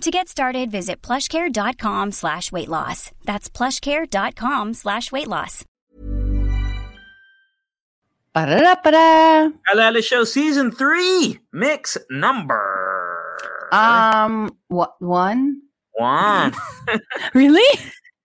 To get started, visit plushcare.com slash weight loss. That's plushcare.com slash weight loss. Ba-da-da-ba-da. Show Season 3, mix number Um, what one? one. Really?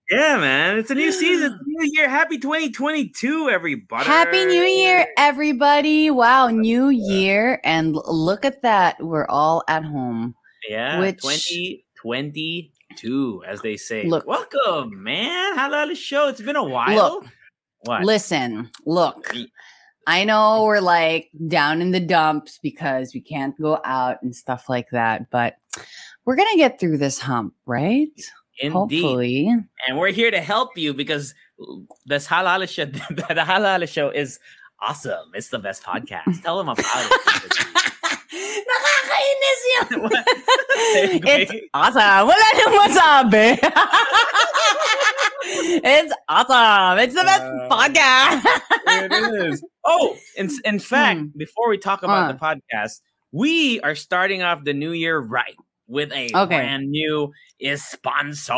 yeah, man. It's a new season, new year. Happy 2022, everybody. Happy New Year, everybody! Wow, New Year, and look at that. We're all at home. Yeah, Which- 2022, as they say. Look. Welcome, man. Halo Halo Show. It's been a while. Look. what? Listen, look. I know we're like down in the dumps because we can't go out and stuff like that, but we're gonna get through this hump, right? Indeed. Hopefully. And we're here to help you because this halal Show, the Halo Halo Show is awesome. It's the best podcast. Tell them about it. Nakakainis yun. It's awesome. Wala nang masabi. it's awesome. It's the best Uh, podcast. it is. Oh, in, in fact, Hmm. before we talk about Uh. the podcast, we are starting off the new year right with a Okay. brand new is sponsor.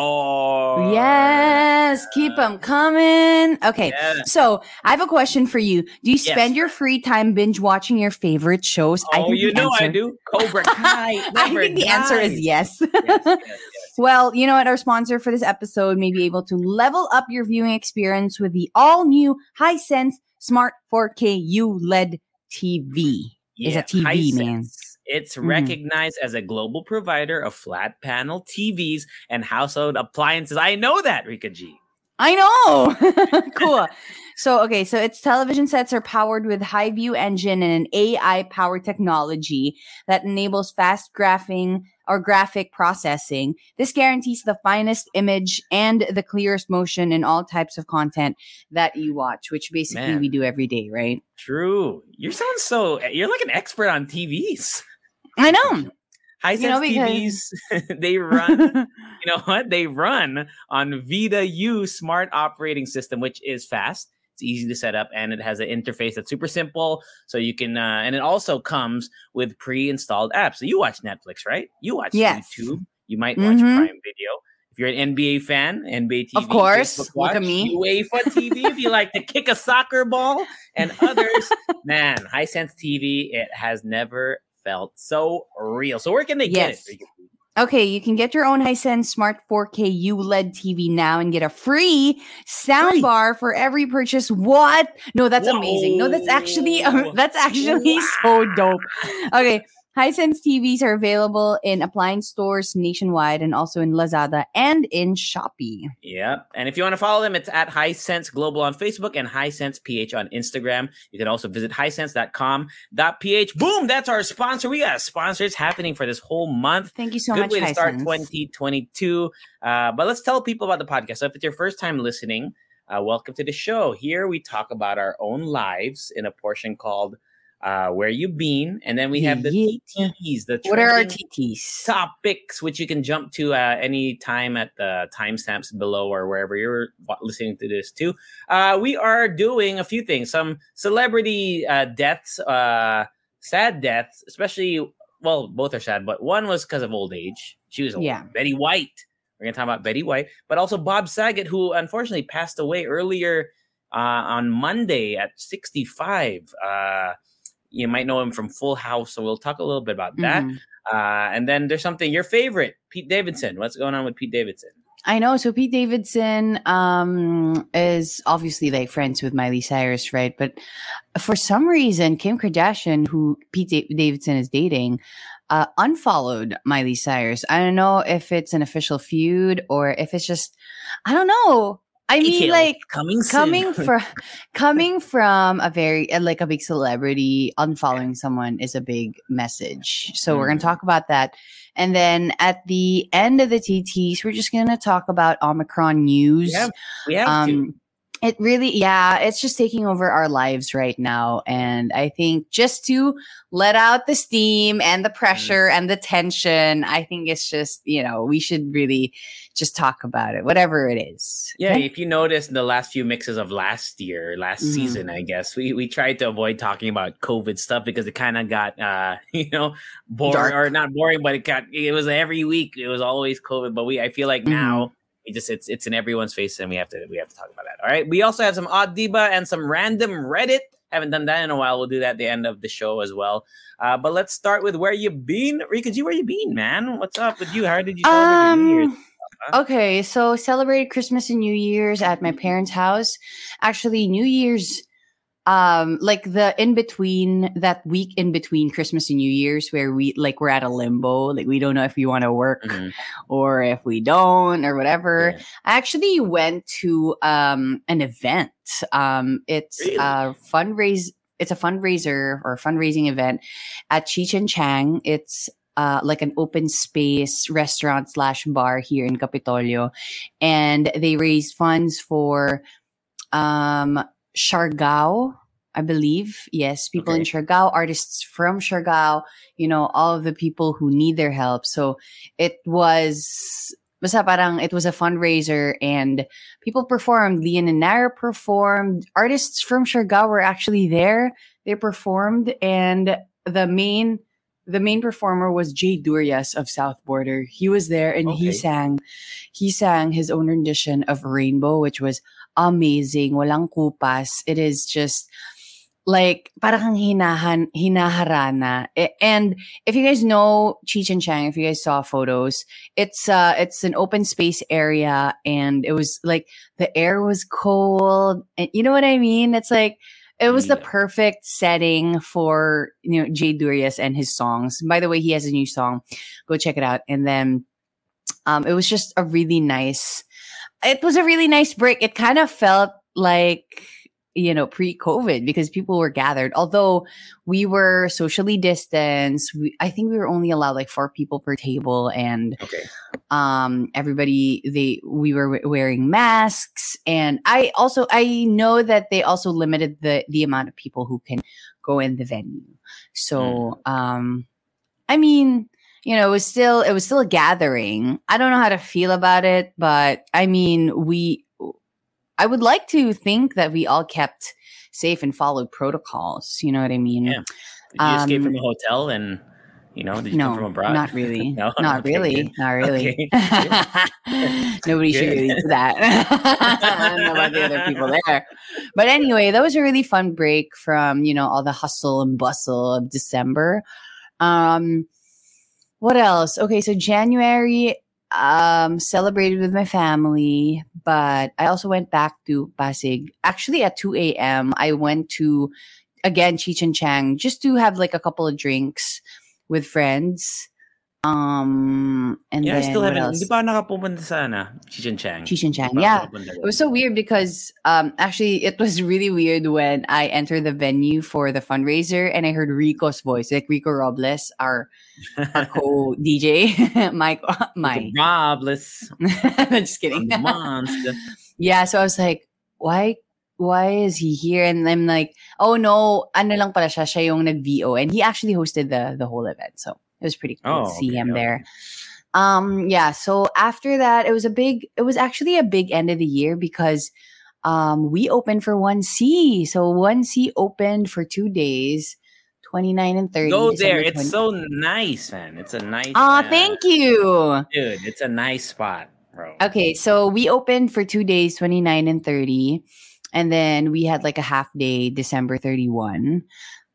Yes, keep them coming. Okay. Yeah. So I have a question for you. Do you Yes. spend your free time binge watching your favorite shows? I Oh, think you know I do. Cobra Kai. I think the answer is yes. Yes, yes, yes. Well, you know what? Our sponsor for this episode may be able to level up your viewing experience with the all new Hisense Smart 4K ULED TV. It's a TV, man. It's Mhm. recognized as a global provider of flat panel TVs and household appliances. I know that, Rica G. I know. cool. So, okay, so its television sets are powered with Hi-View Engine and an AI powered technology that enables fast graphing or graphic processing. This guarantees the finest image and the clearest motion in all types of content that you watch, which basically Man. we do every day, right? True. You sound so. You're like an expert on TVs. I know. Hisense You know, TVs. they run. you know what? They run on VIDAA U smart operating system, which is fast. It's easy to set up, and it has an interface that's super simple. So you can, uh, and it also comes with pre-installed apps. So you watch Netflix, right? You watch Yes. YouTube. You might watch Mhm. Prime Video. If you're an NBA fan, NBA TV, Of course. Facebook Look at Watch, me. UEFA TV. if you like to kick a soccer ball, and others, man, Hisense TV, it has never felt so real. So where can they Yes. get it? Okay, you can get your own Hisense Smart 4K ULED TV now and get a free soundbar for every purchase. What? No, that's amazing. No, that's actually Whoa. that's actually so dope. Okay, Hisense TVs are available in appliance stores nationwide and also in Lazada and in Shopee. Yep. And if you want to follow them, it's at Hisense Global on Facebook and Hisense PH on Instagram. You can also visit hisense.com.ph. Boom, that's our sponsor. We got sponsors happening for this whole month. Thank you so Good much, way to start 2022. Uh, but let's tell people about the podcast. So if it's your first time listening, uh, welcome to the show. Here we talk about our own lives in a portion called uh, Where You Been. And then we have the. TTs, the What are our TTs? topics, which you can jump to uh, any time at the timestamps below or wherever you're listening to this too. Uh, we are doing a few things, some celebrity uh, deaths, uh, sad deaths, especially. Well, both are sad, but one was because of old age. She was old. Yeah. Betty White. We're gonna talk about Betty White, but also Bob Saget, who unfortunately passed away earlier uh, on Monday at 65. Uh, you might know him from Full House, so we'll talk a little bit about that. Mhm. Uh, and then there's something your favorite, Pete Davidson. What's going on with Pete Davidson? I know. So Pete Davidson um, is obviously like friends with Miley Cyrus, right? But for some reason, Kim Kardashian, who Pete Da- Davidson is dating, uh, unfollowed Miley Cyrus. I don't know if it's an official feud or if it's just, I don't know. I mean, like coming coming from coming from a very uh, like a big celebrity unfollowing someone is a big message so we're going Mhm. to talk about that and then at the end of the tts we're just going to talk about omicron news we have, we have to. It really, yeah, it's just taking over our lives right now. And I think just to let out the steam and the Mm. pressure and the tension, I think it's just, you know, we should really just talk about it, whatever it is. Yeah, Okay? if you notice the last few mixes of last year, last Mhm. season, I guess we we tried to avoid talking about COVID stuff because it kind of got uh you know boring Dark. or not boring, but it got it was every week. It was always COVID, but we I feel like Mhm. now it just it's it's in everyone's face and we have to we have to talk about that. All right. We also have some odd diva and some random Reddit. Haven't done that in a while. We'll do that at the end of the show as well. Uh, but let's start with where you been, Rica G. Where you been, man? What's up with you? How did you? Um, okay, so celebrated Christmas and New Year's at my parents' house. Actually, New Year's, um, like the in between that week in between Christmas and New Year's, where we like we're at a limbo, like we don't know if we want to work Mhm. or if we don't or whatever. Yeah. I actually went to um an event. Um, it's Really? a fundraise. It's a fundraiser or fundraising event at Cheech and Chang. It's uh, like an open space restaurant slash bar here in Kapitolyo, and they raised funds for um Siargao, I believe. Yes, people in Okay. Siargao, artists from Siargao, you know, all of the people who need their help. So it was basta parang it was a fundraiser and people performed. Leanne and Naara performed. Artists from Siargao were actually there. They performed and the main the main performer was Jay Durias of South Border. He was there and he sang he sang his own rendition of Rainbow, which was amazing. Walang kupas. It is just like parang hinahan hinaharana. And if you guys know Cheech Chang, if you guys saw photos, it's uh it's an open space area and it was like the air was cold. And you know what I mean? It's like it was the perfect setting for you know Jay Durias and his songs. By the way, he has a new song. Go check it out. And then um it was just a really nice it was a really nice break. It kind of felt like you know pre-covid because people were gathered although we were socially distanced we, i think we were only allowed like four people per table and Okay. um everybody they we were we- wearing masks and i also i know that they also limited the the amount of people who can go in the venue so um i mean you know it was still it was still a gathering i don't know how to feel about it but i mean we i would like to think that we all kept safe and followed protocols you know what i mean Yeah. Did you escape Um, from a hotel and you know? Did you no, come from abroad? not really. No? Not Okay, really. good. Not really. Okay, Nobody should Good. really do that. I don't know about the other people there. But anyway, that was a really fun break from, you know, all the hustle and bustle of December. Um what else? Okay, so January um celebrated with my family, but I also went back to Pasig. Actually at 2 a.m. I went to again Cheech and Chang just to have like a couple of drinks with friends. Um and Yeah, I still haven't. Hindi pa ako nakapupunta sa ano, Cheech Chang. Chang. Hindi pa ako Yeah. It was so weird because um actually it was really weird when I entered the venue for the fundraiser and I heard Rico's voice, like Rico Robles, our, our co DJ, Mike, my. Robles. Just kidding. monster. yeah, so I was like, why why is he here? And I'm like, oh no, ano lang pala siya, siya yung nag-VO. And he actually hosted the the whole event. So it was pretty cool Oh, to see okay, him there. Um, yeah, so after that, it was a big, it was actually a big end of the year because um we opened for 1C. So 1C opened for two days, 29 and 30. Go there. December It's 20 so nice, man. It's a nice. Aw, uh, thank you. dude. It's a nice spot, bro. Okay, so we opened for two days, 29 and 30. And then we had like a half day, December 31.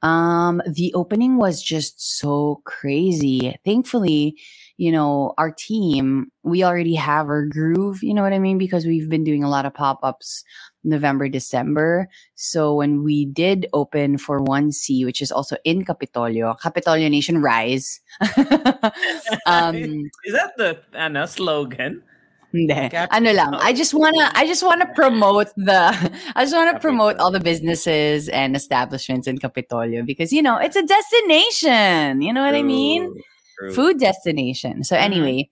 Um, the opening was just so crazy. Thankfully, you know, our team, we already have our groove, you know what I mean? Because we've been doing a lot of pop-ups November, December. So when we did open for 1C, which is also in Kapitolyo, Kapitolyo Nation Rise. um Is that the Anna slogan? Hindi. Cap- ano lang. I just wanna I just wanna promote the I just wanna promote all the businesses and establishments in Kapitolyo because you know it's a destination. You know what I mean? True. Food destination. So Mhm. anyway,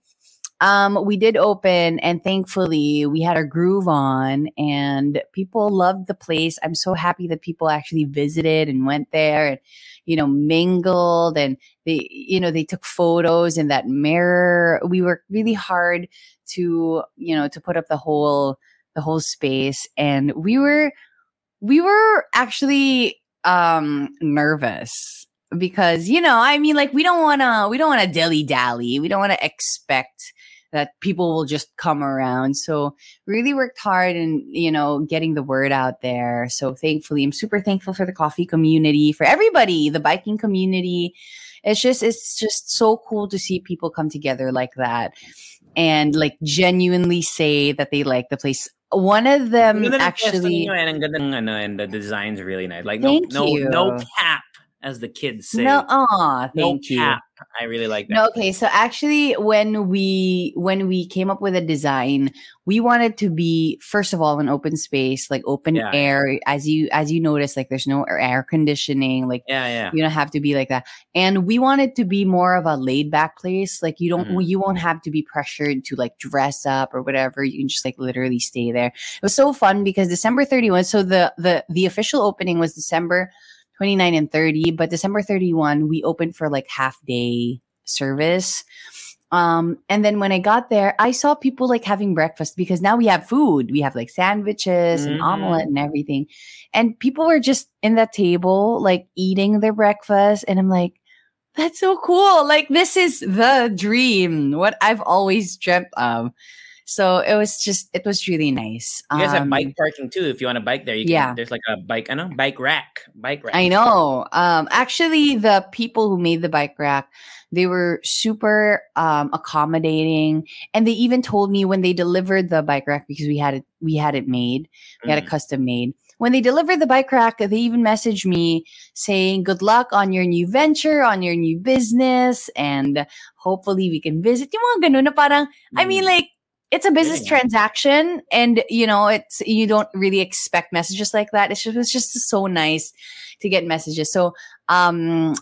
um, we did open, and thankfully, we had our groove on, and people loved the place. I'm so happy that people actually visited and went there, and you know, mingled, and they, you know, they took photos in that mirror. We worked really hard to, you know, to put up the whole the whole space, and we were we were actually um nervous because you know i mean like we don't want to we don't want to dilly dally we don't want to expect that people will just come around so really worked hard and you know getting the word out there so thankfully i'm super thankful for the coffee community for everybody the biking community it's just it's just so cool to see people come together like that and like genuinely say that they like the place one of them Ang ganda ng pwesto actually and ang ganda ng ano, and the design's really nice. Like no no no cap, as the kids say. no aw, No thank you cap. I really like that. No, okay. So actually, when we when we came up with a design, we wanted to be first of all an open space, like open Yeah. air. As you as you notice, like there's no air conditioning. Like Yeah, yeah. you don't have to be like that. And we wanted to be more of a laid back place. Like you don't Mhm. you won't have to be pressured to like dress up or whatever. You can just like literally stay there. It was so fun because December 31. So the the the official opening was December 29 and 30, but December 31 we opened for like half day service. Um, and then when I got there, I saw people like having breakfast because now we have food. We have like sandwiches and Mhm. omelet and everything. And people were just in that table, like eating their breakfast. And I'm like, that's so cool. Like, this is the dream, what I've always dreamt of. So it was just, it was really nice. You guys have Um, bike parking too. If you want to bike there, you can, yeah. There's like a bike, I know, bike rack, bike rack. I know. Um, actually, the people who made the bike rack, they were super um, accommodating, and they even told me when they delivered the bike rack because we had it, we had it made, we had it Mm. custom made. When they delivered the bike rack, they even messaged me saying, "Good luck on your new venture, on your new business, and hopefully we can visit." Yung mga ganun na parang, I mean, Mm. like it's a business Yeah. transaction, and you know, it's you don't really expect messages like that. It's just, it's just so nice to get messages. So, um,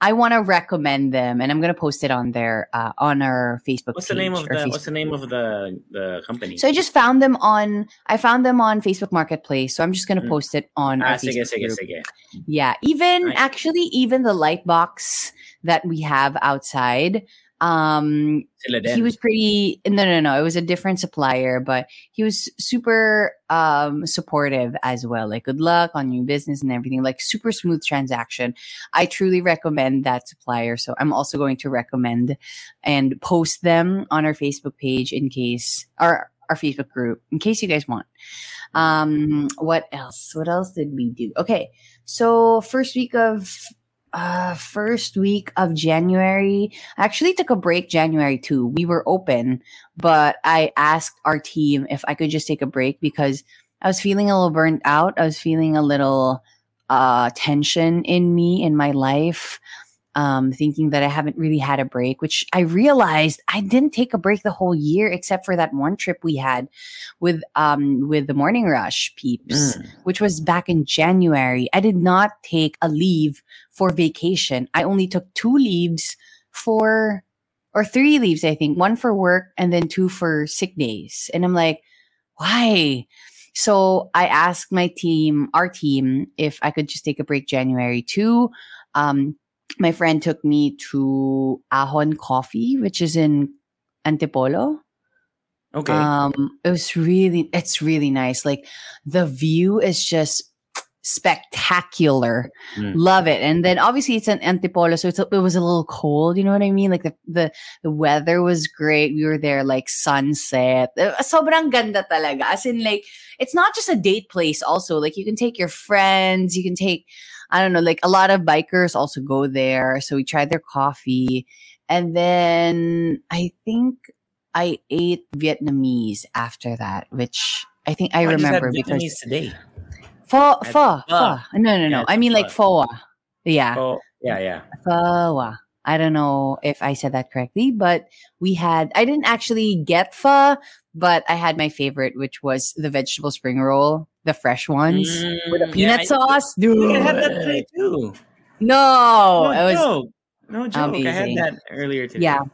I want to recommend them, and I'm gonna post it on their uh, on our Facebook. What's the name of the Facebook What's the name of the the company? so I just found them on I found them on Facebook Marketplace. So I'm just gonna Mm. post it on ah, our sige, Facebook sige, group. sige. Yeah, even Nice. actually even the light box that we have outside. Um he was pretty no no no, it was a different supplier, but he was super um supportive as well. Like good luck on your business and everything. Like super smooth transaction. I truly recommend that supplier. So I'm also going to recommend and post them on our Facebook page in case our our Facebook group in case you guys want. Um what else? What else did we do? Okay. So first week of uh first week of January, I actually took a break January too. We were open, but I asked our team if I could just take a break because I was feeling a little burnt out. I was feeling a little uh tension in me in my life. Um, thinking that I haven't really had a break, which I realized I didn't take a break the whole year except for that one trip we had with um with the morning rush peeps Mm. which was back in January. I did not take a leave for vacation. I only took two leaves for, or three leaves, I think, one for work and then two for sick days. And I'm like, why? So I asked my team, our team, if I could just take a break January too. Um, my friend took me to Ahon Coffee, which is in Antipolo. Okay. Um, it was really, it's really nice. Like the view is just spectacular. Mm. Love it. And then obviously it's an Antipolo, so it's, a- it was a little cold. You know what I mean? Like the, the, the weather was great. We were there like sunset. Uh, Sobrang ganda talaga. As in like, it's not just a date place also. Like you can take your friends, you can take, I don't know, like a lot of bikers also go there. So we tried their coffee. And then I think I ate Vietnamese after that, which I think I oh, does that remember because Vietnamese today. pho, pho, pho. pho. No, no, no. Yeah, I mean like pho. pho. Yeah, Oh, yeah, yeah. pho. I don't know if I said that correctly, but we had. I didn't actually get pho, but I had my favorite, which was the vegetable spring roll, the fresh ones with the Mm, peanut yeah, I- sauce. I Dude, had that today too. no, no it was joke. No joke. I had that earlier today. yeah.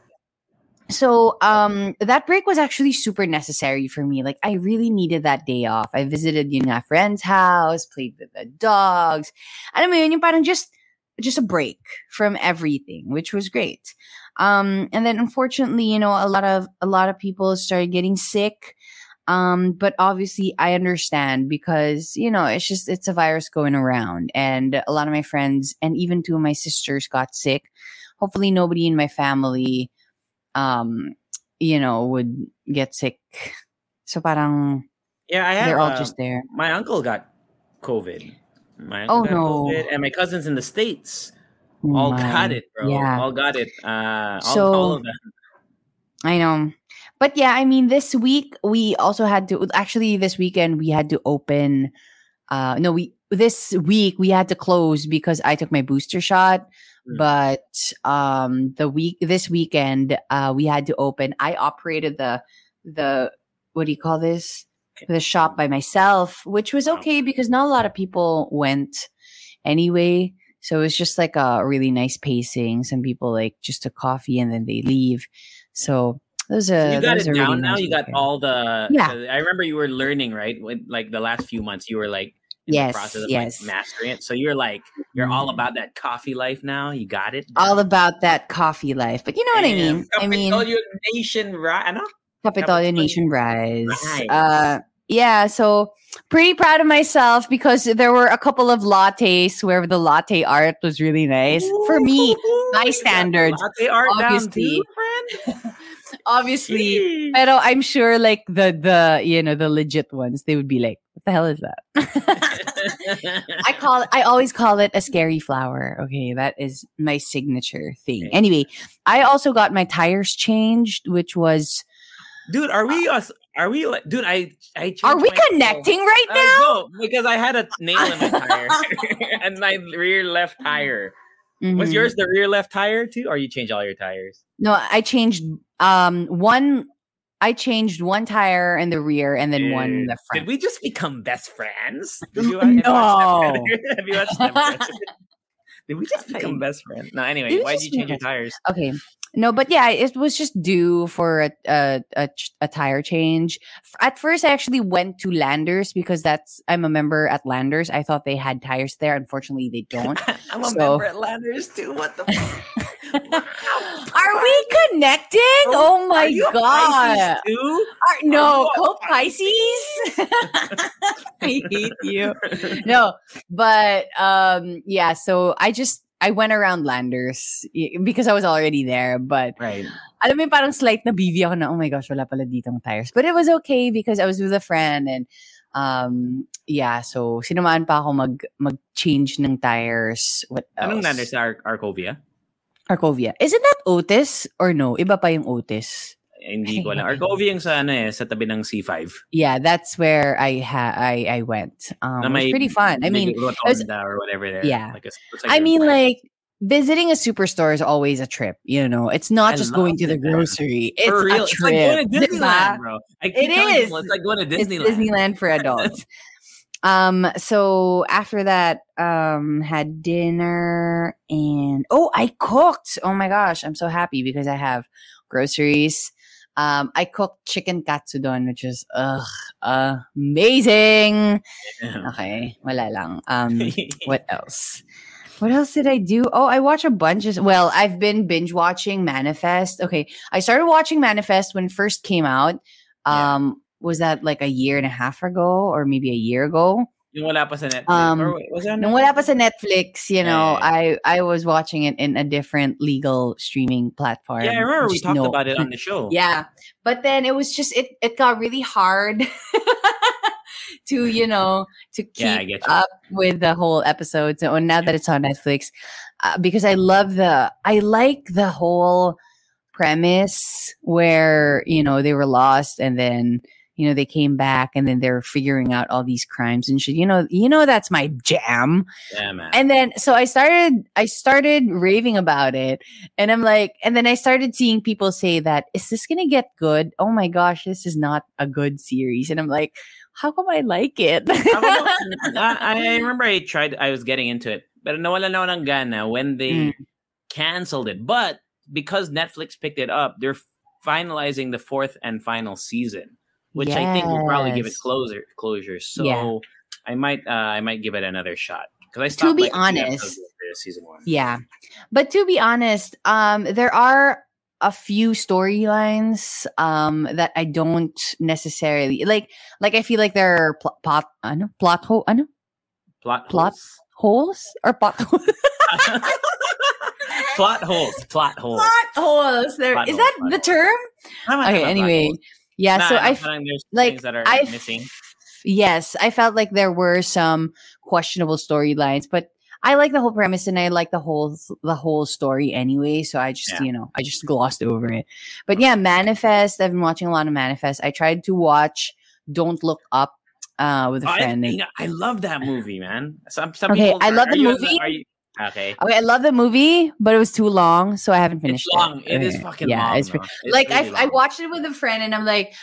so um that break was actually super necessary for me like i really needed that day off i visited you know a friend's house played with the dogs alam mo yun yung parang just just a break from everything which was great um and then unfortunately you know a lot of a lot of people started getting sick um but obviously i understand because you know it's just it's a virus going around and a lot of my friends and even two of my sisters got sick hopefully nobody in my family um, you know, would get sick. So parang Yeah, I have. they're all uh, just there. my uncle got COVID. My Oh, no. And my cousins in the states Oh all my. got it, bro. Yeah. All got it. Uh, all, So- all of them. I know. But yeah, I mean this week we also had to actually this weekend we had to open uh no we this week we had to close because I took my booster shot. Mm. But um the week this weekend uh we had to open. I operated the the what do you call this? The shop by myself, which was okay because not a lot of people went anyway. So it was just like a really nice pacing. Some people like just a coffee and then they leave. So those So are you got it down really now. nice You got weekend. all the. Yeah. I remember you were learning right with like the last few months. You were like in Yes, the process of yes. like mastering it. So you're like you're all Mm. about that coffee life now. You got it. all about that coffee life. But you know what I mean? I mean all your Nation, right? Kapitolyo. Nation Rise. Right. Uh yeah, so pretty proud of myself because there were a couple of lattes where the latte art was really nice. For me, my standards, Latte art obviously. down too, friend. obviously. Jeez. Pero I'm sure like the the you know the legit ones, they would be like, what the hell is that? I call it, I always call it a scary flower. Okay, that is my signature thing. Anyway, I also got my tires changed, which was dude, are we us? Are we like, dude? I I Are we connecting right now? because I had a nail in my tire and my rear left tire. Was Mhm. yours the rear left tire too, or you changed all your tires? No, I changed um one I changed one tire in the rear and then one in the front. Did we just become best friends? Did you, No. Have you watched Did we just become best friends? No, anyway, why did you change your tires? Okay. No, but yeah, it was just due for a a, a, a tire change. At first, I actually went to Landers because that's I'm a member at Landers. I thought they had tires there. Unfortunately, they don't. I'm a So- member at Landers too. What the fuck? Are we connecting? Oh my you a god! Are- no, co Pisces. I hate you. no, but um, yeah. So I just I went around Landers because I was already there. But Right. alam mo parang slight na BV ako na, oh my gosh, wala pala ditong tires. But it was okay because I was with a friend and um, yeah, so sinumaan pa ako mag, mag-change ng tires. What else? Anong Landers Ar- Arcovia? Arcovia. Isn't that Otis or no? Iba pa yung Otis. Hindi ko alam. Arcovia yung sa ano eh, sa tabi ng C5. Yeah, that's where I ha I, I went. Um, Na it was pretty fun. I mean, rotonda or whatever there. Yeah. Like a, it's I mean, flag. like visiting a superstore is always a trip. You know, it's not I just going to the grocery. It's For real, a it's trip. like going to Disneyland, bro. It people, It's like going to It's Disneyland. Disneyland for adults. um. So after that, um, had dinner and oh, I cooked. Oh my gosh, I'm so happy because I have groceries. Um, I cooked chicken katsudon, which is ugh amazing. Yeah. Okay, wala lang. Um, what else? What else did I do? Oh, I watch a bunch of well, I've been binge watching Manifest. Okay. I started watching Manifest when it first came out. Yeah. Um was that like a year and a half ago or maybe a year ago? Yung wala pa sa Netflix. Um, or was Nung wala pa sa Netflix, you know, Yeah, I I was watching it in a different legal streaming platform. Yeah, I remember we talked no- about it on the show. yeah. But then it was just it it got really hard to, you know, to keep Yeah, up with the whole episode. So now that it's on Netflix, uh, because I love the I like the whole premise where, you know, they were lost and then you know they came back and then they're figuring out all these crimes and shit. You know, you know that's my jam. Yeah, man. And then so I started I started raving about it and I'm like and then I started seeing people say that is this going to get good? Oh my gosh, this is not a good series. And I'm like, how come I like it? I, I remember I tried, I was getting into it, but nawala na ako ng gana when they Mm. canceled it. But because Netflix picked it up, they're finalizing the fourth and final season, which I think will probably give it Yes. closure. Closure. So Yeah. I might, uh, I might give it another shot because I To be like, honest- season one. Yeah. But to be honest, um, there are a few storylines um that I don't necessarily like like I feel like there are pl- plot ano, plot hole ano, Plot Plot? holes. holes or plot holes. plot holes. Plot holes. plot holes. There Plot is holes, that the holes. term? Okay, anyway. Yeah, Nah, so I f- there's like, things that are I missing. yes, I felt like there were some questionable storylines, but I like the whole premise and I like the whole the whole story anyway. So I just Yeah. you know I just glossed over it. But yeah, Manifest. I've been watching a lot of Manifest. I tried to watch Don't Look Up uh, with a Oh, I, friend. I love that movie, man. Some, some Okay, people, I love the movie. you- okay. Okay, I love the movie, but it was too long, so I haven't finished It's long. it. It is eh, fucking yeah, long. it's. It's like really I, I watched it with a friend and I'm like, "Oh,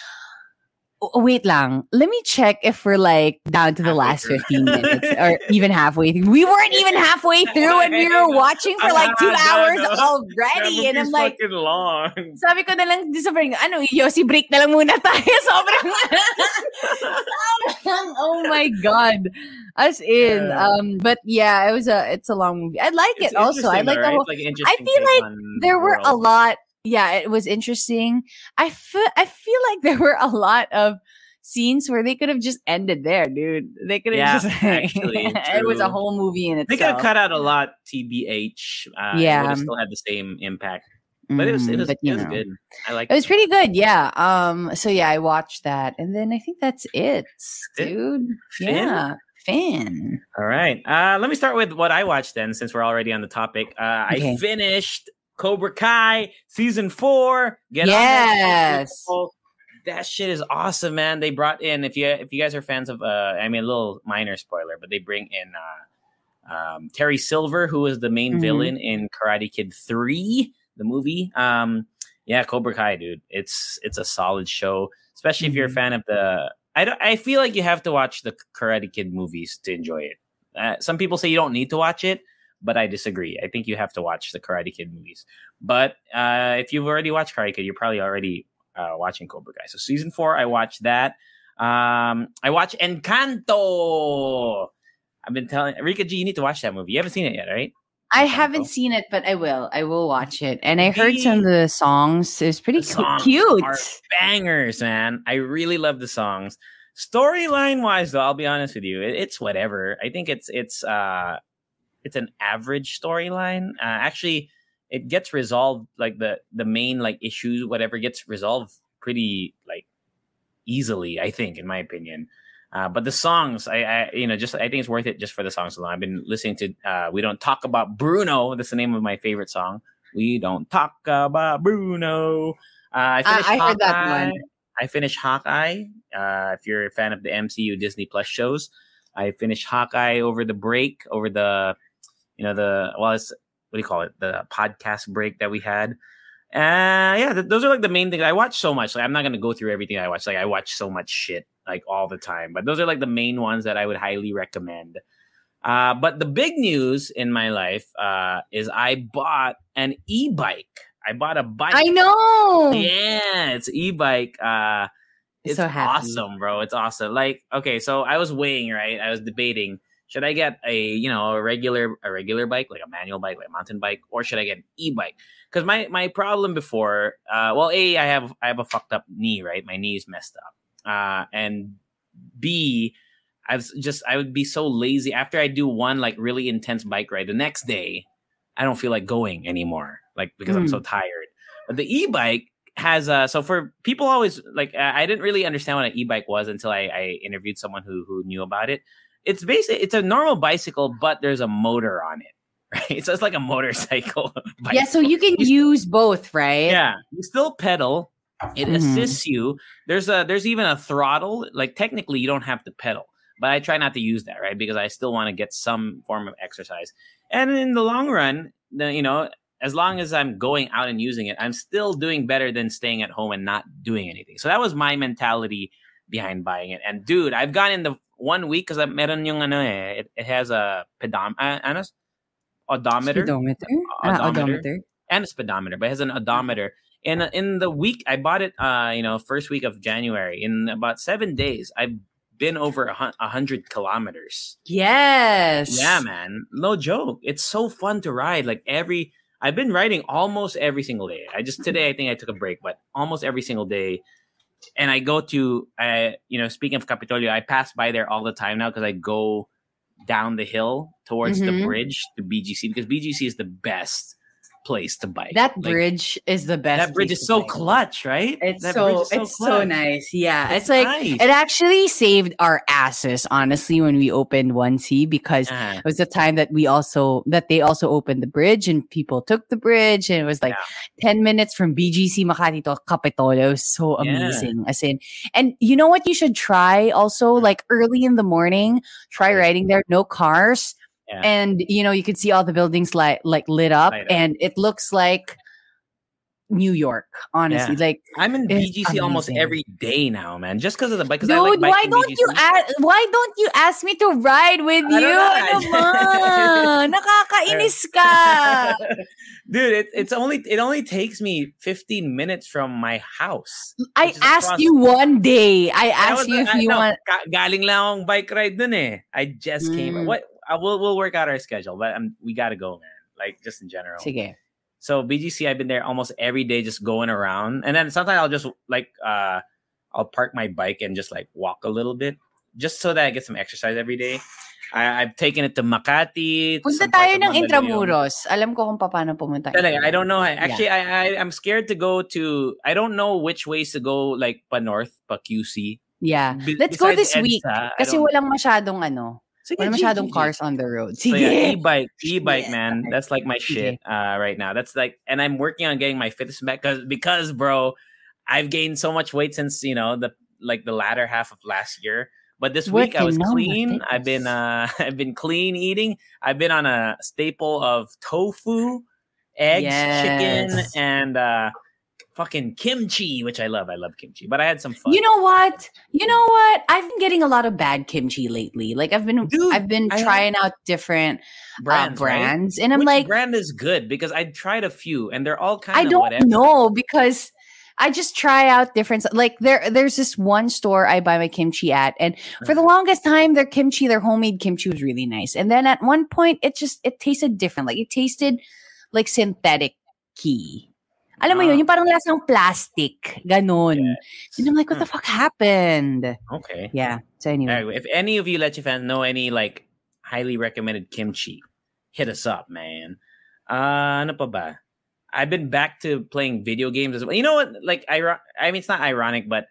wait lang, let me check if we're like down to the Halfway last through. 15 minutes or even through. We weren't even halfway through and we were watching for like two Ah, hours no, no. Already. And I'm like, long. sabi ko na lang di sa friend ko, ano, Yossi, break na lang muna tayo. Sobrang, sobrang, oh my God. As in, Yeah. um, but yeah, it was a, it's a long movie. I like It's it also. I like though, the whole, like interesting feel like there the were a lot yeah it was interesting i feel i feel like there were a lot of scenes where they could have just ended there dude they could have Yeah, just actually, it was a whole movie in itself. They could have cut out a lot, tbh. Uh, it Yeah. would have still had the same impact. But it was, it Mm, was, but, it was good. I like it was pretty good yeah um so yeah i watched that and then i think that's it it? dude Finn? yeah Finn. All right. Uh, let me start with what I watched then, since we're already on the topic. Uh, Okay. I finished Cobra Kai season four. Get on that Yes. people. That shit is awesome, man. They brought in if you if you guys are fans of uh, I mean a little minor spoiler, but they bring in uh, um, Terry Silver, who was the main Mhm. villain in Karate Kid three, the movie. Um, yeah, Cobra Kai, dude. It's it's a solid show, especially if you're a Mhm. fan of the. I don't. I feel like you have to watch the Karate Kid movies to enjoy it. Uh, some people say you don't need to watch it, but I disagree. I think you have to watch the Karate Kid movies. But uh, if you've already watched Karate Kid, you're probably already uh, watching Cobra Kai. So season four, I watched that. Um, I watched Encanto. I've been telling Rica G, you need to watch that movie. You haven't seen it yet, right? I haven't seen it, but I will. I will watch it. And I heard some of the songs. It's pretty songs cute. are bangers, man. I really love the songs. Storyline wise, though, I'll be honest with you, it's whatever. I think it's it's uh it's an average storyline. Uh, actually, it gets resolved like the the main like issues, whatever gets resolved pretty like easily. I think, in my opinion. Uh, but the songs, I, I, you know, just I think it's worth it just for the songs alone. I've been listening to uh, "We Don't Talk About Bruno." That's the name of my favorite song. We don't talk about Bruno. Uh, I I- finished I heard that Hawkeye. one. I finished Hawkeye. Uh, if you're a fan of the MCU Disney Plus shows, I finished Hawkeye over the break, over the, you know, the well, it's what do you call it? The podcast break that we had. Uh, yeah, th- those are like the main things. I watch so much. Like, I'm not gonna go through everything I watch. Like, I watch so much shit like all the time. But those are like the main ones that I would highly recommend. Uh, but the big news in my life uh, is I bought an e-bike. I bought a bike. I know. Yeah, it's e-bike. Uh it's So awesome, bro. It's awesome. Like, okay, so I was weighing, right? I was debating, should I get a, you know, a regular a regular bike, like a manual bike, like a mountain bike, or should I get an e-bike? Because my my problem before, uh well, A, I have I have a fucked up knee, right? My knee is messed up. Uh and B, I was just I would be so lazy after I do one like really intense bike ride. The next day, I don't feel like going anymore, like because I'm so tired. But the e-bike has uh so for people always like I didn't really understand what an e-bike was until I, I interviewed someone who who knew about it. It's basically it's a normal bicycle, but there's a motor on it, right? So it's like a motorcycle. Yeah, so you can You- use both, right? yeah, you still pedal. It Mhm. assists you. There's a there's even a throttle. Like technically, you don't have to pedal, but I try not to use that, right? Because I still want to get some form of exercise. And in the long run, the, you know, as long as I'm going out and using it, I'm still doing better than staying at home and not doing anything. So that was my mentality behind buying it. And dude, I've gone in the one week because meron yung ano eh, it, it has a pedom, uh, ano, odometer Speedometer. Odometer. Ah, odometer. and a speedometer, but it has an odometer. in in the week I bought it. Uh, you know, first week of January. In about seven days, I've been over a hundred kilometers. Yes. Yeah, man. No joke. It's so fun to ride. Like every I've been riding almost every single day. I just today I think I took a break, but almost every single day. And I go to uh, you know, speaking of Kapitolyo, I pass by there all the time now because I go down the hill towards the Mhm. bridge to BGC because BGC is the best place to bike. That Like, bridge is the best. that bridge is so bike. clutch, right? It's That so, is it's so nice. Yeah. It's, It's like nice. it actually saved our asses, honestly, when we opened 1C because Uh-huh. it was the time that we also that they also opened the bridge and people took the bridge and it was like 10 minutes from BGC Makati to Kapitolyo. It was so Yeah. amazing. As in and you know what you should try also like early in the morning, try riding there, no cars. Yeah. And you know, you can see all the buildings like like lit up Light up. and it looks like New York, honestly. Like I'm in BGC almost every day now, man. Just because of the bike. Dude, I like why don't you BGC. ask why don't you ask me to ride with I you? Nakakainis ka. Dude, it, it's only it only takes me 15 minutes from my house. I asked you one day. I I asked was- you if I- you no, want ga- galing lang bike ride dun eh. I just came. Mm. What? I will we'll work out our schedule, but um, we gotta go, man. Like just in general. Sige. So BGC, I've been there almost every day, just going around, and then sometimes I'll just like uh, I'll park my bike and just like walk a little bit, just so that I get some exercise every day. I, I've taken it to Makati. Punta tayo ng Intramuros. Alam ko kung paano pumunta. Talaga, I don't know. I- Yeah. Actually, I, I I'm scared to go to. I don't know which ways to go, like pa north, pa QC. Yeah. Let's go this week. EDSA, I Kasi walang masyadong ano. Sige, Wala G, masyadong G, G. cars on the road. So Sige. yeah, e-bike, e-bike, Yeah. man. That's like my shit uh, right now. That's like, and I'm working on getting my fitness back because because bro, I've gained so much weight since you know the like the latter half of last year. But this week I was Working clean. I've been uh I've been clean eating. I've been on a staple of tofu, eggs, chicken, and uh fucking kimchi, which I love. I love kimchi. But I had some fun. You know what? You know what? I've been getting a lot of bad kimchi lately. Like I've been Dude, I've been I trying out different brands, uh, right? and I'm Which like brand is good because I tried a few and they're all kind I of don't whatever. know because I just try out different like there there's this one store I buy my kimchi at and for Uh-huh. the longest time their kimchi their homemade kimchi was really nice and then at one point it just it tasted different like it tasted like synthetic key. Alam mo Ah. yun, yung parang lasang plastic, ganon. And I'm like, what the Hmm. fuck happened? Okay. Yeah. So anyway, Anyway, if any of you Leche fans know any like highly recommended kimchi, hit us up, man. Uh, ano pa ba? I've been back to playing video games as well. You know what? Like, I, I mean, it's not ironic, but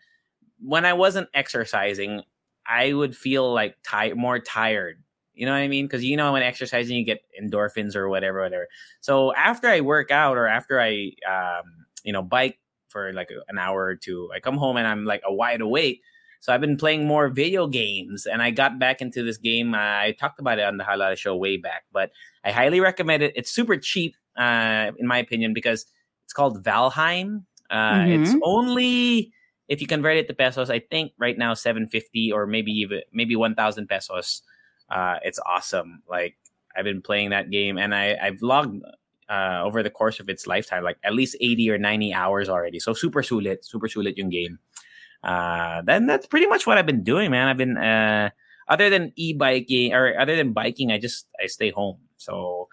when I wasn't exercising, I would feel like tired, more tired. You know what I mean? Because you know, when exercising, you get endorphins or whatever, whatever. So after I work out or after I, um, you know, bike for like an hour or two, I come home and I'm like a wide awake. So I've been playing more video games, and I got back into this game. I talked about it on the Halal Show way back, but I highly recommend it. It's super cheap, uh, in my opinion, because it's called Valheim. Uh, It's Mhm. only if you convert it to pesos, I think right now seven fifty or maybe even maybe one thousand pesos. Uh, it's awesome. Like I've been playing that game, and I I've logged uh, over the course of its lifetime like at least eighty or ninety hours already. So super sulit, super sulit yung game. Uh, then that's pretty much what I've been doing, man. I've been uh, other than e-biking or other than biking, I just I stay home. So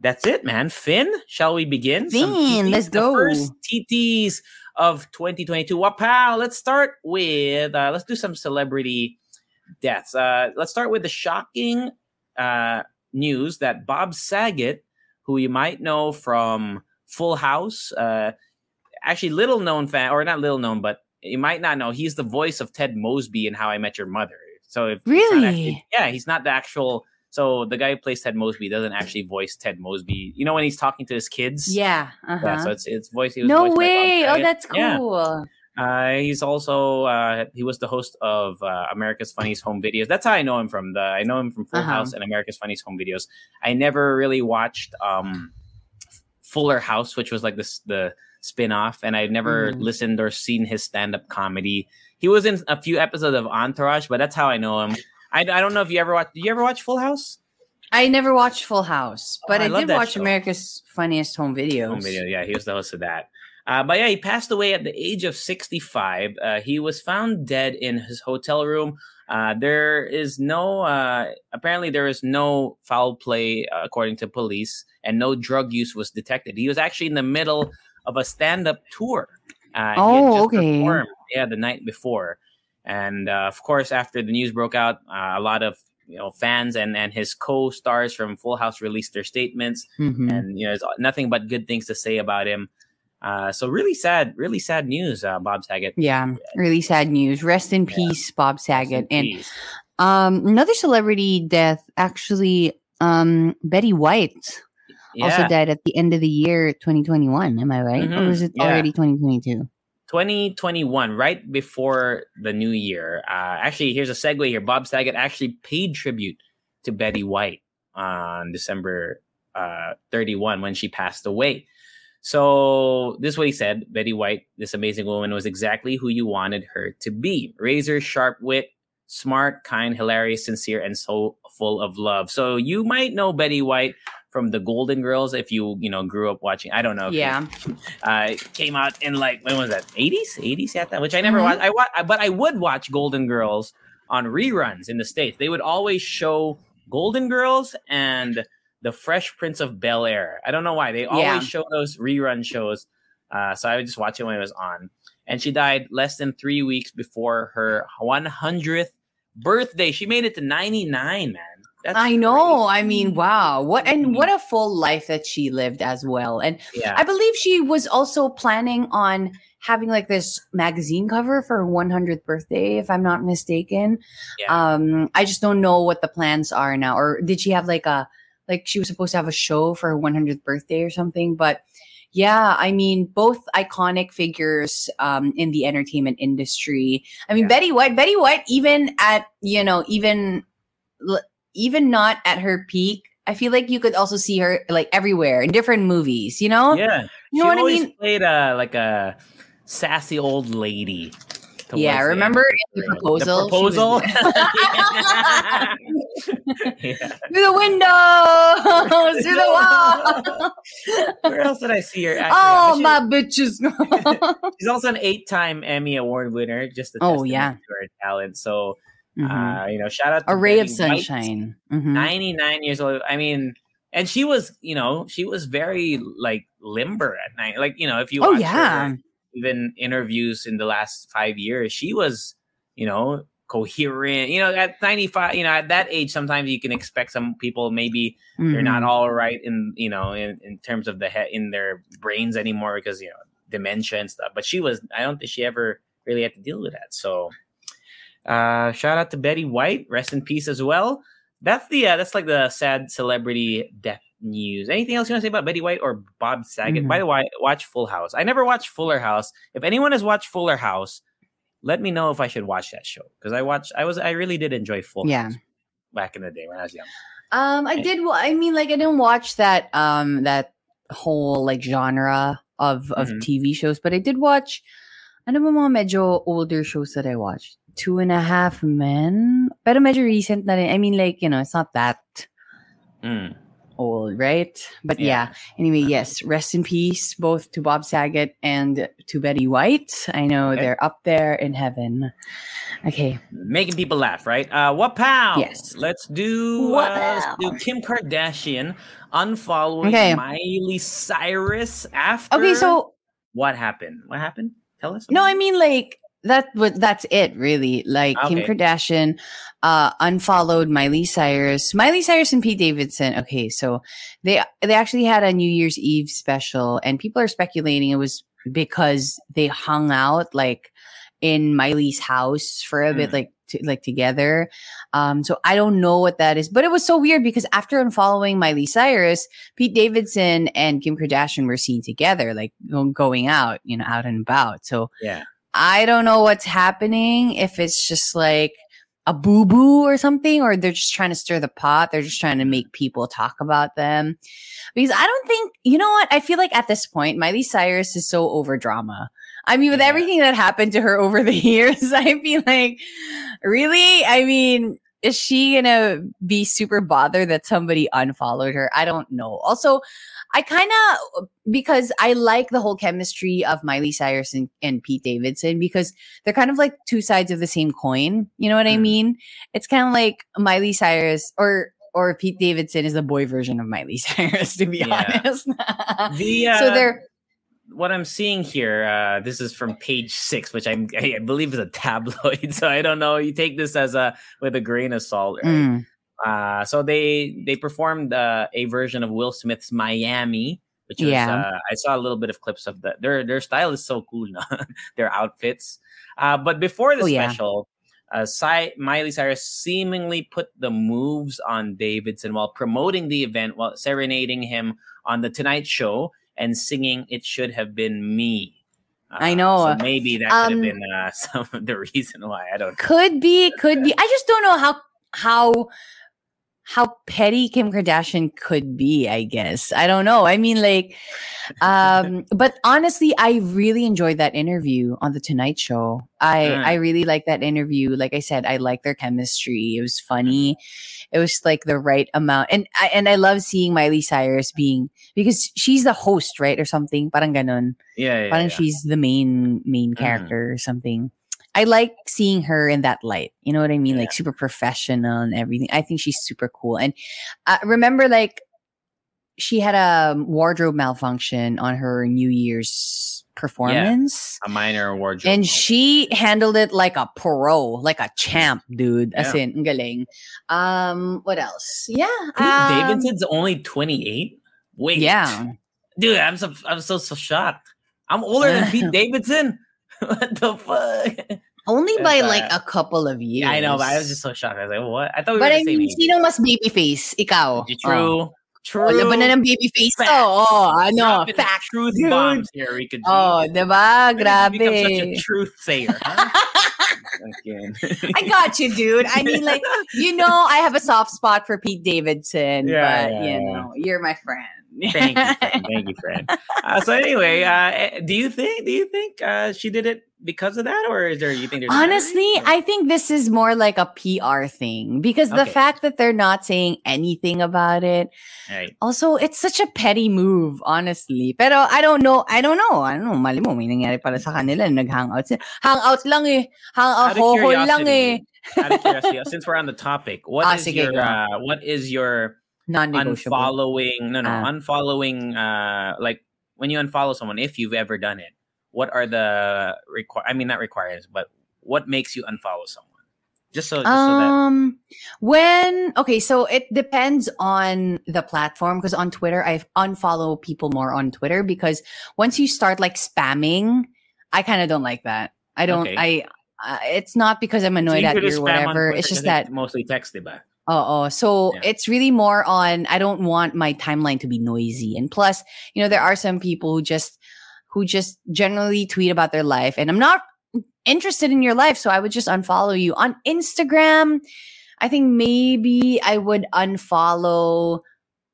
that's it, man. Finn, shall we begin? Finn, let's the go. first TTs of 2022. Wow, let's start with uh, let's do some celebrity deaths. Uh, let's start with the shocking uh, news that Bob Saget, who you might know from Full House, uh, actually little known fan or not little known, but you might not know he's the voice of Ted Mosby in How I Met Your Mother. So if Really? actually- yeah, he's not the actual. So the guy who plays Ted Mosby doesn't actually voice Ted Mosby. You know when he's talking to his kids. yeah. Uh-huh. Yeah, so it's it's voice. he was no voiced by Bob way. Oh, that's Yeah. Uh, he's also uh, he was the host of uh, America's Funniest Home Videos. That's how I know him from. The I know him from Full Uh-huh. House and America's Funniest Home Videos. I never really watched um, Fuller House, which was like this the spin-off, and I've never Mhm. listened or seen his stand-up comedy. He was in a few episodes of Entourage, but that's how I know him. I, I don't know if you ever watched. Did you ever watch Full House? I never watched Full House, but Oh, I I, did watch show. America's Funniest Home Videos. Home video. Yeah, he was the host of that. Uh, but yeah, he passed away at the age of 65. Uh, he was found dead in his hotel room. Uh, there is no, uh, apparently, there is no foul play, uh, according to police, and no drug use was detected. He was actually in the middle of a stand up tour. Uh, Oh, just okay. performed, yeah, the night before. And uh, of course, after the news broke out, uh, a lot of you know fans and and his co-stars from Full House released their statements Mhm. and you know, there's nothing but good things to say about him. Uh, so really sad, really sad news, uh, Bob Saget. Yeah, really sad news. Rest in Yeah. peace, Bob Saget. And um, another celebrity death, actually, um, Betty White also died at the end of the year 2021. Am I right? Or Mhm, was it yeah. already 2022? 2021, right before the new year. Uh, actually, here's a segue here. Bob Saget actually paid tribute to Betty White on December uh, 31 when she passed away. So this is what he said. Betty White, this amazing woman, was exactly who you wanted her to be. Razor sharp wit, smart, kind, hilarious, sincere, and so full of love. So you might know Betty White from the Golden Girls if you you know grew up watching. I don't know. Yeah. uh, came out in like when was that? 80s, 80s at that, which I never Mhm. watched. I wa- but I would watch Golden Girls on reruns in the states. They would always show Golden Girls and The Fresh Prince of Bel Air. I don't know why they always Yeah. show those rerun shows. Uh, so I would just watch it when it was on. And she died less than three weeks before her 100th birthday. She made it to 99, man. That's I know. crazy. I mean, wow. What and what a full life that she lived as well. And Yeah. I believe she was also planning on having like this magazine cover for her 100th birthday, if I'm not mistaken. Yeah. Um, I just don't know what the plans are now. Or did she have like a like she was supposed to have a show for her 100th birthday or something? But yeah, I mean, both iconic figures um, in the entertainment industry. I mean, Yeah. Betty White, Betty White, even at you know, even even not at her peak. I feel like you could also see her like everywhere in different movies, you know? Yeah. You know what I mean? played a like a sassy old lady. Yeah, remember the proposal? The proposal. Yeah. Through the window, through the wall. Where else did I see her? oh, But my bitches. She's also an eight-time Emmy Award winner. Just a Oh, yeah. to her talent. So, Mhm. uh, you know, shout out to A ray of Betty White, sunshine. Mhm. 99 years old. I mean, and she was, you know, she was very like limber at night. Like, you know, if you Oh, yeah. her, even interviews in the last five years, she was, you know, coherent. You know, at 95, you know, at that age, sometimes you can expect some people maybe they're not Mhm. all right in, you know, in, in terms of the head in their brains anymore because, you know, dementia and stuff. But she was, I don't think she ever really had to deal with that. So, uh, shout out to Betty White. Rest in peace as well. That's the, uh, that's like the sad celebrity death news. Anything else you want to say about Betty White or Bob Saget? Mhm. By the way, watch Full House. I never watched Fuller House. If anyone has watched Fuller House, let me know if I should watch that show because I watched. I was. I really did enjoy Full Yeah. House back in the day when I was young. Um, I Okay. did. I mean, like, I didn't watch that. Um, that whole like genre of of Mhm. TV shows, but I did watch. Ano ba mga medyo older shows that I watched? Two and a Half Men. Pero medyo recent na rin. I mean, like, you know, it's not that Mm. Old, right? But Yeah. yeah. Anyway, yes. Rest in peace, both to Bob Saget and to Betty White. I know Okay. they're up there in heaven. Okay. Making people laugh, right? Uh, what pow? Yes. Let's do. What Uh, do? Kim Kardashian unfollowing Okay. Miley Cyrus after. Okay. So what happened? What happened? Tell us. No, I mean like that was that's it really. Like Kim Kardashian uh unfollowed Miley Cyrus. Miley Cyrus and Pete Davidson. Okay, so they they actually had a New Year's Eve special and people are speculating it was because they hung out like in Miley's house for a bit Mm. like to, like together. Um so I don't know what that is, but it was so weird because after unfollowing Miley Cyrus, Pete Davidson and Kim Kardashian were seen together like going out, you know, out and about. So Yeah. I don't know what's happening. If it's just like a boo boo or something, or they're just trying to stir the pot. They're just trying to make people talk about them. Because I don't think, you know what? I feel like at this point, Miley Cyrus is so over drama. I mean, with Yeah. everything that happened to her over the years, I feel like, really? I mean, is she gonna be super bothered that somebody unfollowed her? I don't know. Also, I kind of because I like the whole chemistry of Miley Cyrus and, and, Pete Davidson because they're kind of like two sides of the same coin. You know what mm. I mean? It's kind of like Miley Cyrus or or Pete Davidson is the boy version of Miley Cyrus, to be yeah. honest. the, uh, so they're what I'm seeing here, uh, this is from page six, which I'm, I believe is a tabloid. So I don't know. You take this as a with a grain of salt, right? Mm. Uh, so they they performed uh, a version of Will Smith's Miami, which was yeah. uh, I saw a little bit of clips of that. Their their style is so cool, no? their outfits. Uh, but before the oh, special, yeah. uh, Cy- Miley Cyrus seemingly put the moves on Davidson while promoting the event, while serenading him on the Tonight Show and singing "It Should Have Been Me." Uh, I know. So maybe that um, could have um, been uh, some of the reason why. I don't. Could be. Could be. I just don't know how how how petty Kim Kardashian could be, I guess. I don't know. I mean, like, um, but honestly, I really enjoyed that interview on the Tonight Show. I mm. I really like that interview. Like I said, I like their chemistry. It was funny. It was like the right amount, and I and I love seeing Miley Cyrus being because she's the host, right, or something. Parang ganon. Yeah, yeah Parang yeah. she's the main main mm-hmm. character mm. or something. I like seeing her in that light. You know what I mean? Yeah. Like super professional and everything. I think she's super cool. And uh, remember, like she had a wardrobe malfunction on her New Year's performance. Yeah, a minor wardrobe. And she handled it like a pro, like a champ, dude. As yeah. in, galing. Um, what else? Yeah. Um, Davidson's only 28? Wait. Yeah. Dude, I'm so I'm so so shocked. I'm older than Pete Davidson. what the fuck? Only by like a couple of years. Yeah, I know, but I was just so shocked. I was like, what? I thought we but were I mean, sino mas baby face? Ikaw. True. Oh. True. Oh, laban na ng baby face to. Oh, ano, fact. Truth dude. bombs here, we could Oh, diba? Grabe. Become such a truth sayer, huh? I got you, dude. I mean, like, you know, I have a soft spot for Pete Davidson, yeah, but, yeah, you know, you're my friend. Thank you, friend. Thank you, friend. Uh, so anyway, uh, eh, do you think? Do you think uh, she did it because of that, or is there? You think? Honestly, I think this is more like a PR thing because okay. the fact that they're not saying anything about it. Right. Also, it's such a petty move, honestly. Pero I don't know. I don't know. I don't know. Mali mo, may nangyari para sa kanila. Nag-hangout. Hangout lang eh. Hangout ho lang eh. out of curiosity, since we're on the topic, what ah, is your uh, what is your non-negotiable. Unfollowing, no, no, uh, unfollowing. Uh, like when you unfollow someone, if you've ever done it, what are the require? I mean, not requires, but what makes you unfollow someone? Just so, just um, so that- when okay, so it depends on the platform because on Twitter I unfollow people more on Twitter because once you start like spamming, I kind of don't like that. I don't. Okay. I. Uh, it's not because I'm annoyed at you or whatever. It's just that mostly text, diba? Oh, so yeah. it's really more on I don't want my timeline to be noisy. And plus, you know, there are some people who just who just generally tweet about their life and I'm not interested in your life, so I would just unfollow you. On Instagram, I think maybe I would unfollow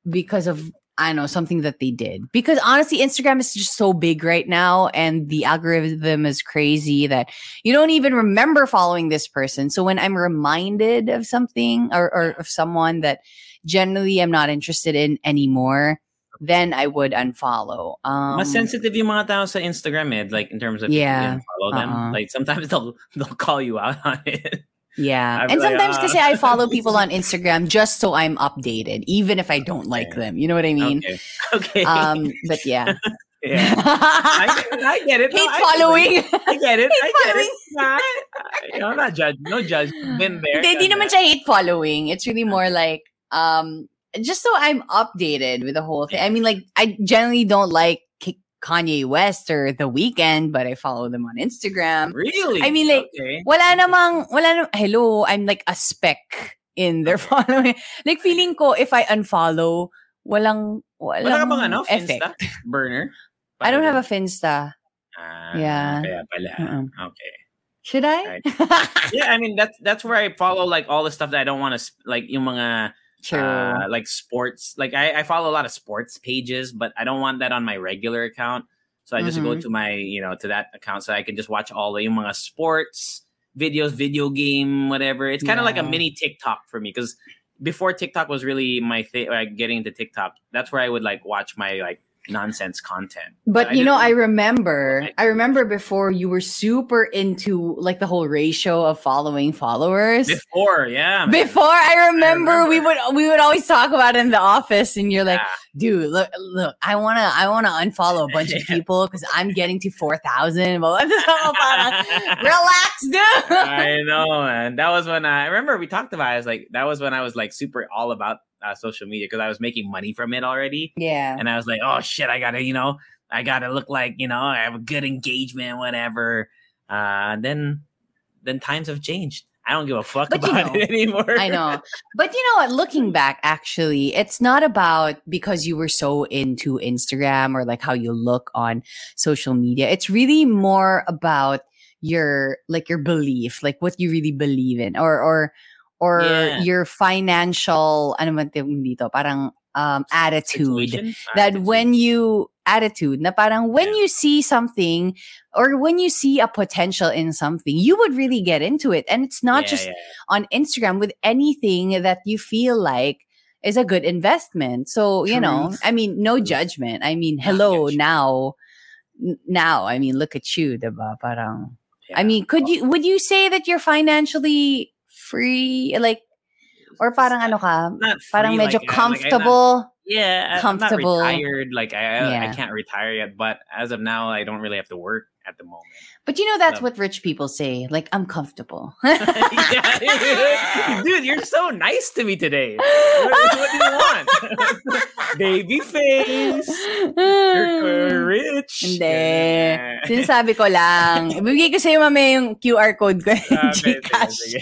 because of I don't know, something that they did. Because honestly, Instagram is just so big right now and the algorithm is crazy that you don't even remember following this person. So when I'm reminded of something or, or of someone that generally I'm not interested in anymore, then I would unfollow. Um, Mas sensitive yung mga tao sa Instagram eh, like in terms of yeah, follow them. Uh-uh. Like sometimes they'll they'll call you out on it. Yeah. and sometimes like, uh, I follow people on Instagram just so I'm updated, even if I don't okay. like them. You know what I mean? Okay. okay. Um, but yeah. yeah. I, I, get it. Hate no, following. I get it. Hate I get following. it. Not, you know, not judge. No judge. Been there. Hindi naman siya hate following. It's really more like um just so I'm updated with the whole thing. I mean, like I generally don't like Kanye West or The Weeknd, but I follow them on Instagram. Really? I mean, like, okay. wala namang, wala namang, hello, I'm like a speck in their following. Like, feeling ko, if I unfollow, walang, walang wala ka bang ano, effect. Finsta? Burner? I don't have a Finsta. Ah, yeah. Kaya pala. Uh-uh. Okay. Should I? Right. yeah, I mean, that's that's where I follow, like, all the stuff that I don't want to, like, yung mga, True. Uh, like sports. Like I, I follow a lot of sports pages, but I don't want that on my regular account. So I just mm-hmm. go to my, you know, to that account so I can just watch all the yung mga sports videos, video game, whatever. It's kind of like a mini TikTok for me because before TikTok was really my thing, like getting into TikTok, that's where I would like watch my like nonsense content. But I you know, I remember, I remember before you were super into like the whole ratio of following followers. before, yeah, man. Before I remember, we remember. would we would always talk about it in the office, and you're like, dude, look, look, I wanna I wanna unfollow a bunch of people because I'm getting to four thousand. But relax, dude. I know, man. That was when I, I remember we talked about. It. I was like, that was when I was like super all about uh, social media because I was making money from it already, yeah, and I was like, oh shit, I gotta, you know, I gotta look like, you know, I have a good engagement, whatever. Uh, then, then times have changed. I don't give a fuck But you about know, it anymore. I know. But you know what? Looking back, actually, it's not about because you were so into Instagram or like how you look on social media. It's really more about your like your belief, like what you really believe in, or or or Yeah. your financial ano man dito, parang um attitude. Situation? That Attitude. when you attitude na parang when Yeah. you see something or when you see a potential in something, you would really get into it. And it's not Yeah, just on Instagram with anything that you feel like is a good investment. So, you know, I mean, no judgment. I mean, hello, now, now, I mean, look at you, diba? Parang. I mean, could you, would you say that you're financially free? Like, or parang ano ka? not Parang medyo like, uh, like, not- comfortable. Yeah, comfortable. I'm not retired. Like I, I, I can't retire yet, but as of now, I don't really have to work at the moment. But you know, that's Um, what rich people say. Like, I'm comfortable. yeah, dude, you're so nice to me today. What, what do you want? Baby face. You're rich. Hindi. Yeah. Sinasabi ko lang. Ibigay ko sa'yo mamaya yung QR code ko. Ah, Gcash.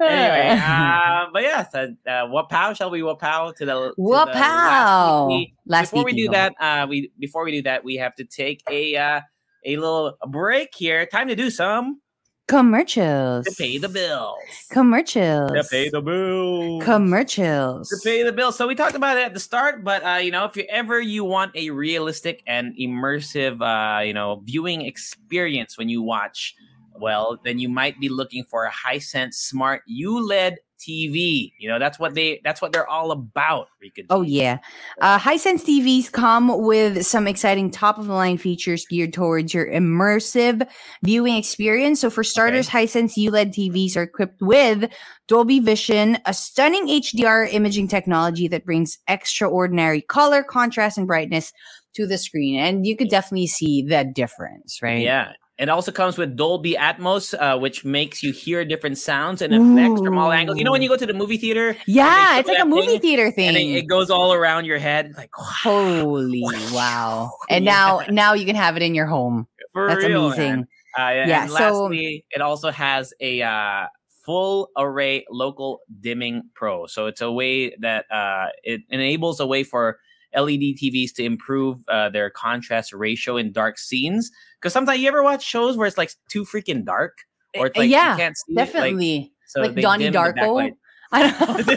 anyway, uh, but yeah, so, uh, wapow, shall we wapow to the, to the Wapow. weekly- Last before we do that, uh, we before we do that, we have to take a uh, a little break here. Time to do some Commercials. to pay the bills. Commercials. To pay the bills. Commercials. to pay the bills. So we talked about it at the start, but uh, you know, if you ever you want a realistic and immersive, uh, you know, viewing experience when you watch, well, then you might be looking for a Hisense Smart ULED TV. You know, that's what they that's what they're all about. Rica G. Oh yeah. Uh, Hisense TVs come with some exciting top of the line features geared towards your immersive viewing experience. So for starters, Hisense ULED TVs are equipped with Dolby Vision, a stunning HDR imaging technology that brings extraordinary color, contrast, and brightness to the screen. And you could definitely see that difference, right? Yeah. It also comes with Dolby Atmos, uh, which makes you hear different sounds and effects from all angles. You know, when you go to the movie theater Yeah, it's like a movie thing, theater thing. and it, it goes all around your head, like Holy wow. And Yeah. now now you can have it in your home. for That's real, amazing. Uh, yeah, and so- lastly, it also has a uh, full array local dimming pro. So it's a way that uh, it enables a way for LED TVs to improve uh, their contrast ratio in dark scenes. Because sometimes you ever watch shows where it's like too freaking dark, or it's Uh, like yeah, you can't see it, like, Definitely. so like Donnie Darko. I don't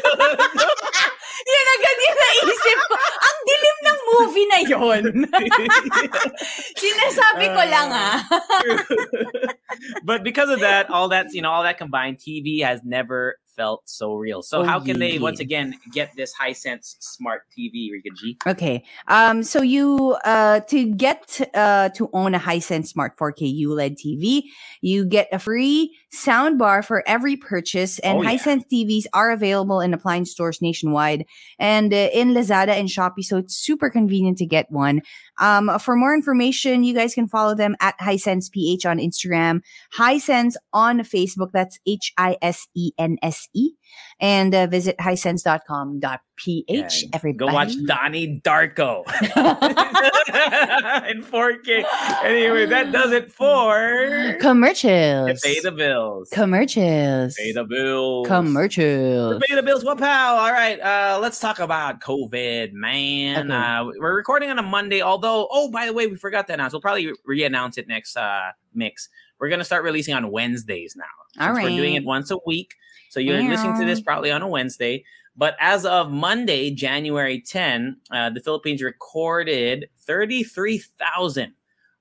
Yun agad yung naisip ko. Ang dilim ng movie na yun. Sinasabi ko lang ah. but because of that, all that you know, all that combined, TV has never felt so real. So Oh, how can they once again get this Hisense smart TV, Rica G? Okay. Um. So you uh to get uh to own a Hisense Smart 4K ULED TV, you get a free sound bar for every purchase, and Oh, yeah. Hisense TVs are available in appliance stores nationwide and uh, in Lazada and Shopee. So it's super convenient to get one. Um. For more information, you guys can follow them at Hisense PH on Instagram, Hisense on Facebook. That's H I S E N S E, and uh, visit hisense.com.ph. Yeah, Everybody. Go watch Donnie Darko in 4K. Anyway, that does it for Commercials. pay the bills. Commercials. Pay the bills. Commercials. Pay the bills. What pal? All right. Uh, let's talk about COVID, man. Okay. Uh, we're recording on a Monday. Although, oh, by the way, we forgot to announce. We'll probably re-announce it next uh mix. We're gonna start releasing on Wednesdays now. All Since We're doing it once a week, so you're listening to this probably on a Wednesday. But as of Monday, January 10, uh, the Philippines recorded 33,000.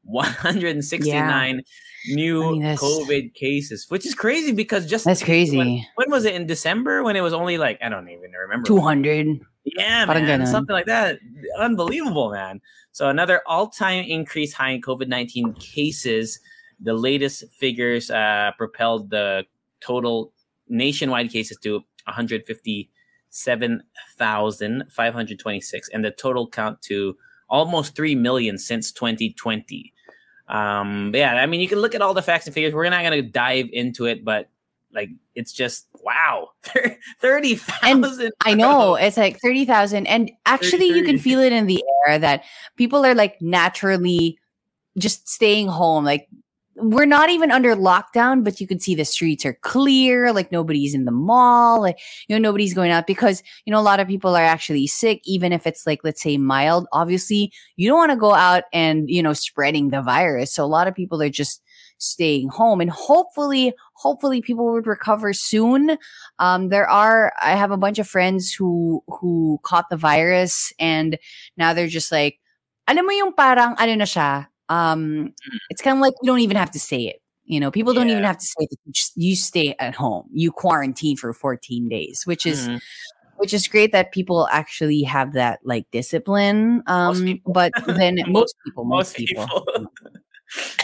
169 new I mean, COVID cases, which is crazy because just That's crazy. when was it in December? When it was only like I don't even remember. 200. Yeah, man, something like that. Unbelievable, man. So another all-time increase high in COVID-19 cases. The latest figures uh, propelled the total nationwide cases to 157,526 and the total count to almost 3 million since 2020. Um, yeah, I mean, you can look at all the facts and figures. We're not going to dive into it, but like, it's just wow, 30,000. I know it's like 30,000 and actually you can feel it in the air that people are like naturally just staying home like we're not even under lockdown but you can see the streets are clear like nobody's in the mall like you know nobody's going out because you know a lot of people are actually sick even if it's like let's say mild. Obviously you don't want to go out and you know spreading the virus. So a lot of people are just staying home. And hopefully hopefully people would recover soon. Um, there are I have a bunch of friends who who caught the virus and now they're just like alam mo yung parang ano na siya um it's kind of like you don't even have to say it you know people don't even have to say it just you stay at home you quarantine for 14 days which is Mhm. which is great that people actually have that like discipline um but then most people most most, people, people.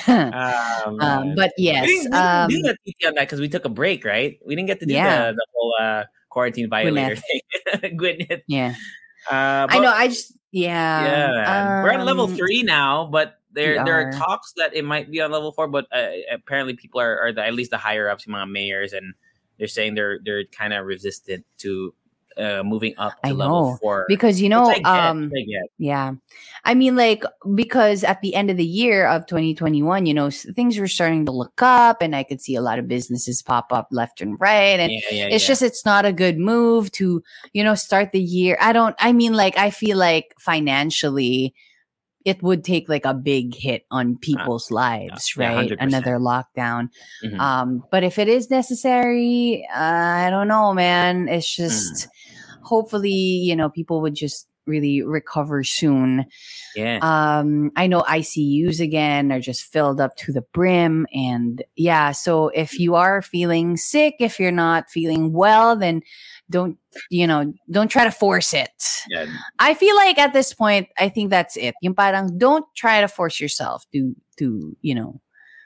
Ah, um man. but we yes didn't, we um didn't do that on that because we took a break, right? We didn't get to do Yeah. the, the whole uh, quarantine violator Gwyneth. thing. Gwyneth. yeah Uh, i know i just yeah yeah, man. we're on level um, three now, but there we there are are. talks that it might be on level four. But uh, apparently, people are, are the, at least the higher ups, mga mayors, and they're saying they're they're kind of resistant to uh, moving up to I level know, four. because you know I get, um I. Yeah. I mean, like, because at the end of the year of 2021, you know, things were starting to look up and I could see a lot of businesses pop up left and right. And yeah, yeah, it's yeah. just, it's not a good move to, you know, start the year. I don't, I mean, like, I feel like financially, it would take like a big hit on people's lives, Uh, yeah, right? 100%. Another lockdown. Mhm. Um, but if it is necessary, uh, I don't know, man. It's just hopefully, you know, people would just really recover soon. yeah. Um, I know ICUs again are just filled up to the brim. And yeah, so if you are feeling sick, if you're not feeling well, then don't, you know, don't try to force it. yeah. I feel like at this point, I think that's it. Yung parang don't try to force yourself to, to, you know,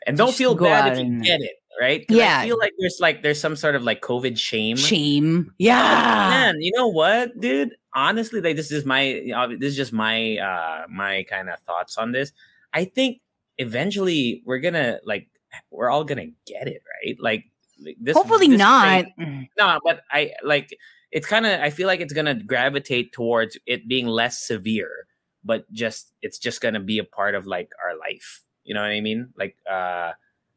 And don't feel bad if you and- get it, right Yeah. I feel like there's like there's some sort of like COVID shame. shame. Yeah. Man, you know what, dude? Honestly, like this is my this is just my uh my kind of thoughts on this. I think eventually we're gonna like we're all gonna get it, right? Like like, this. Hopefully this not. thing- no, but I like it's kind of I feel like it's gonna gravitate towards it being less severe, but just it's just gonna be a part of like our life. You know what I mean? Like uh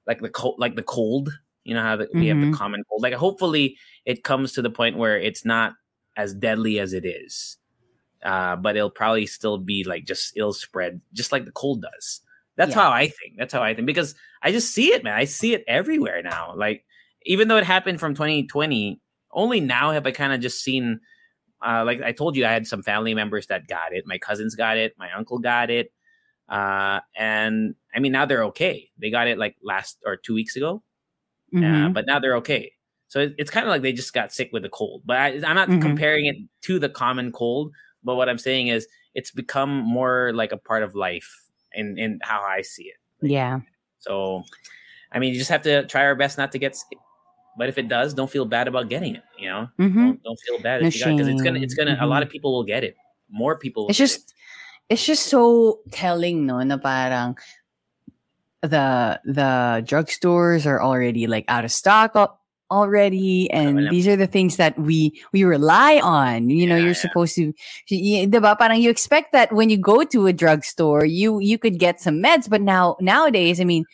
like the cold like the cold. You know how the, we have the common cold. Like hopefully it comes to the point where it's not as deadly as it is. Uh, but it'll probably still be like just ill spread, just like the cold does. That's Yeah. how I think. That's how I think because I just see it, man. I see it everywhere now. Like even though it happened from 2020, only now have I kind of just seen. Uh, like I told you, I had some family members that got it. My cousins got it. My uncle got it. Uh, and I mean now they're okay. They got it like last or two weeks ago. Uh, Mhm. but now they're okay. So it, it's kind of like they just got sick with the cold. But I, I'm not Mhm. comparing it to the common cold. But what I'm saying is it's become more like a part of life in, in how I see it. yeah. So, I mean, you just have to try our best not to get sick. But if it does, don't feel bad about getting it. You know, hmm don't, don't feel bad No if you got because it's gonna it's gonna a lot of people will get it. More people. Will It's get just it's just so telling, no, na parang the the drugstores are already like out of stock al- already and these are the things that we we rely on you know Yeah, you're yeah. supposed to y- y- diba? parang you expect that when you go to a drugstore you you could get some meds but now nowadays i mean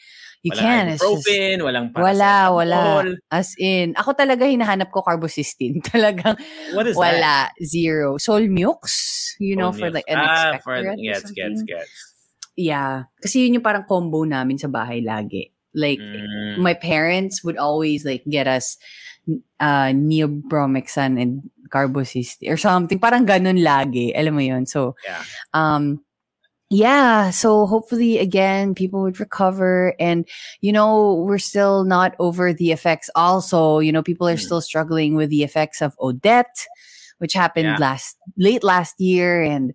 you walang can it's just ibuprofen, walang wala wala paracetamol. as in ako talaga hinahanap ko carbocysteine talagang What is that? wala zero solmux you know Oh, for like an ah, for gets gets gets. Yeah. Kasi yun yung parang combo namin sa bahay lagi. Like, Mm. my parents would always like get us uh, neobromexan and carbocysteine or something. Parang ganun lagi. Alam mo yun? So, Yeah. um, yeah so hopefully again people would recover and you know we're still not over the effects also you know people are Mm. still struggling with the effects of odette which happened Yeah. last late last year and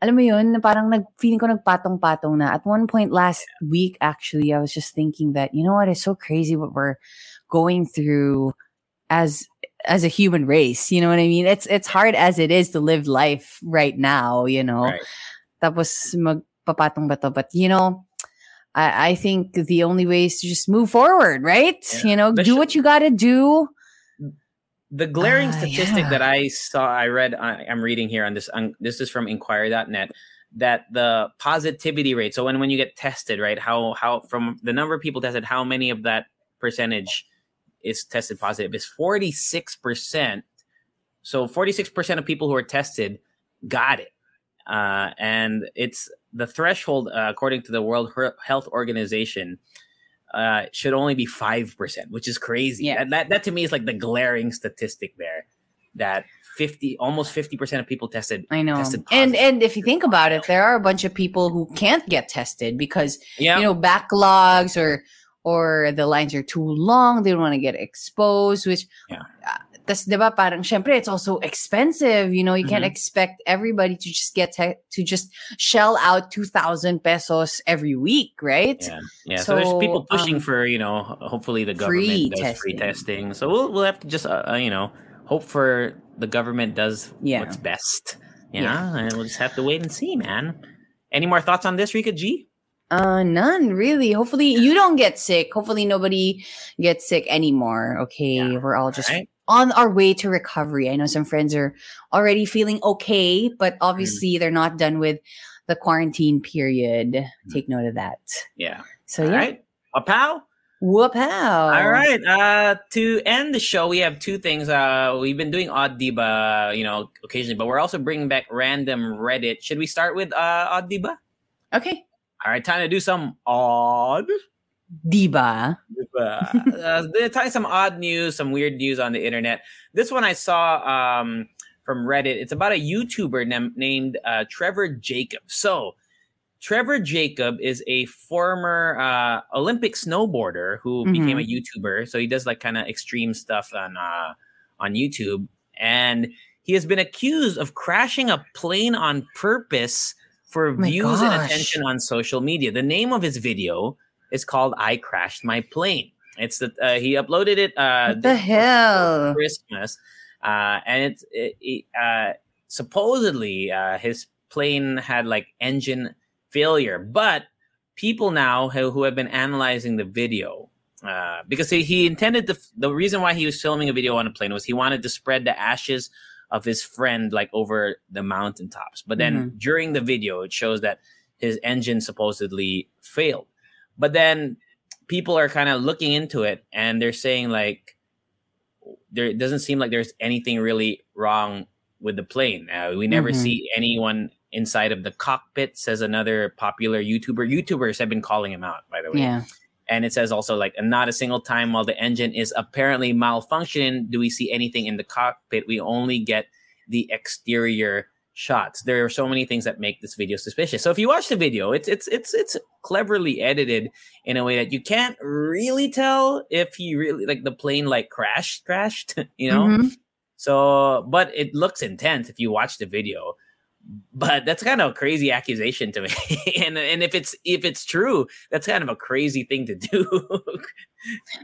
alam mo yun na parang nag feeling ko nagpatong-patong na at one point last week actually i was just thinking that you know what it's so crazy what we're going through as as a human race you know what i mean it's it's hard as it is to live life right now you know Right. Tapos magpapatong ba to? But you know, I, I think the only way is to just move forward, right? Yeah. You know, The do sh- what you gotta do. The glaring Ah, statistic yeah. that I saw, I read, I, I'm reading here on this. On, this is from Inquirer.net. That the positivity rate. So when when you get tested, right? How how from the number of people tested, how many of that percentage is tested positive? Is 46 percent. So 46 percent of people who are tested got it, uh, and it's the threshold uh, according to the World Health Organization uh, should only be five percent, which is crazy. Yeah. That, that that to me is like the glaring statistic there. That fifty, almost fifty percent of people tested. I know. Tested And and if you think about it, there are a bunch of people who can't get tested because Yeah, you know backlogs or or the lines are too long. They don't want to get exposed. Which, Yeah. Tas diba parang syempre it's also expensive. You know, you can't Mhm. expect everybody to just get te- to just shell out two thousand pesos every week, right? yeah, yeah. So, there's people pushing um, for you know, hopefully the government does free testing. testing. So we'll we'll have to just uh, uh, you know hope for the government does Yeah. what's best. You Yeah. know, and we'll just have to wait and see, man. Any more thoughts on this, Rica G? Uh, none really. Hopefully you don't get sick. Hopefully nobody gets sick anymore. Okay, Yeah. we're all just Alright. On our way to recovery. I know some friends are already feeling okay, but Mm. obviously they're not done with the quarantine period. Mm. Take note of that. Yeah. So All yeah, right. Whoop how. All right. Uh, to end the show, we have two things. Uh, we've been doing odd diba, you know, occasionally, but we're also bringing back random Reddit. Should we start with uh, odd diba? Okay, All right, time to do some odd. Diba. uh, they're telling some odd news, some weird news on the internet. This one I saw um, from Reddit. It's about a YouTuber nam- named uh, Trevor Jacob. So, Trevor Jacob is a former uh, Olympic snowboarder who became a YouTuber. So he does like kind of extreme stuff on uh, on YouTube, and he has been accused of crashing a plane on purpose for my views and attention on social media. The name of his video is called "I Crashed My Plane." It's the uh, he uploaded it uh, What the hell? Christmas, uh, and it's it, it, uh, supposedly uh, his plane had like engine failure, but people now who, who have been analyzing the video uh, because he, he intended to the reason why he was filming a video on a plane was he wanted to spread the ashes of his friend like over the mountaintops but then during the video it shows that his engine supposedly failed but then people are kind of looking into it and they're saying like there doesn't seem like there's anything really wrong with the plane. Uh, we never Mhm. see anyone inside of the cockpit, says another popular YouTuber. YouTubers have been calling him out, by the way. Yeah. And it says also like, not a single time while the engine is apparently malfunctioning do we see anything in the cockpit. We only get the exterior shots. There are so many things that make this video suspicious. So if you watch the video, it's it's it's it's cleverly edited in a way that you can't really tell if he really like the plane like crashed crashed, you know. Mhm. So, but it looks intense if you watch the video. But that's kind of a crazy accusation to me, and and if it's if it's true, that's kind of a crazy thing to do.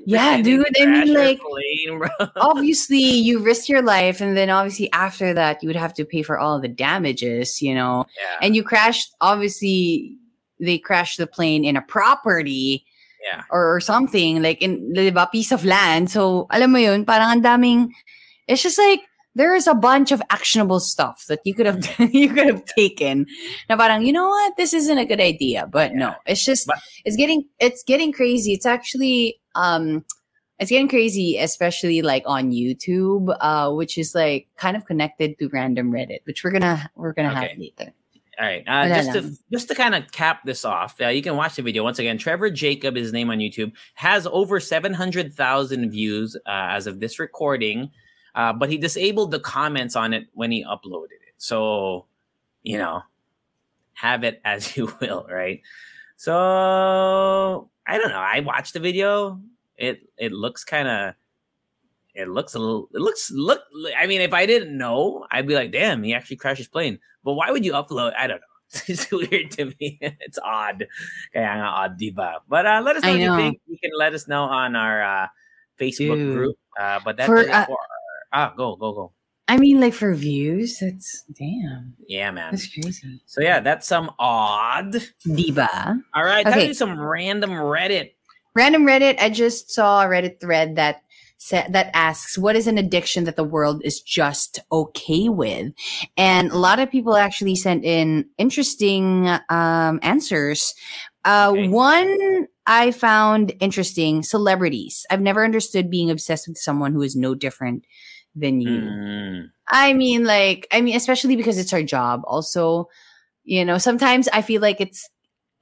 Yeah, dude. I mean, like, plane, obviously you risk your life and then obviously after that you would have to pay for all the damages you know? Yeah, and you crashed obviously they crashed the plane in a property yeah, or, or something like in diba, piece of land. So alam mo yun parang ang daming it's just like there is a bunch of actionable stuff that you could have you could have taken Now, parang you know what this isn't a good idea but no it's just But- it's getting it's getting crazy it's actually um it's getting crazy especially like on youtube uh which is like kind of connected to random reddit which we're gonna we're gonna Okay. have later All right. Uh, just to just to kind of cap this off, uh, you can watch the video once again. Trevor Jacob, his name on YouTube, has over seven hundred thousand views uh, as of this recording, uh, but he disabled the comments on it when he uploaded it. So, you know, have it as you will, right? So I don't know. I watched the video. It it looks kind of it looks a little it looks look I mean if I didn't know, I'd be like, "Damn, he actually crashed his plane." But why would you upload? I don't know. It's weird to me. It's odd. Kaya nga odd, diba? But uh, let us know, what you think. You can let us know on our uh, Facebook Dude. group. Uh, but that's For, uh, for ah go go go. I mean, like for views, that's damn. Yeah, man. That's crazy. So yeah, that's some odd. Diba? All right, tell Okay. me some random Reddit. Random Reddit. I just saw a Reddit thread that sa- that asks, "What is an addiction that the world is just okay with?" And a lot of people actually sent in interesting um, answers. Uh, Okay. One I found interesting: celebrities. I've never understood being obsessed with someone who is no different than you. Mm. I mean, like, I mean, especially because it's our job. Also, you know, sometimes I feel like it's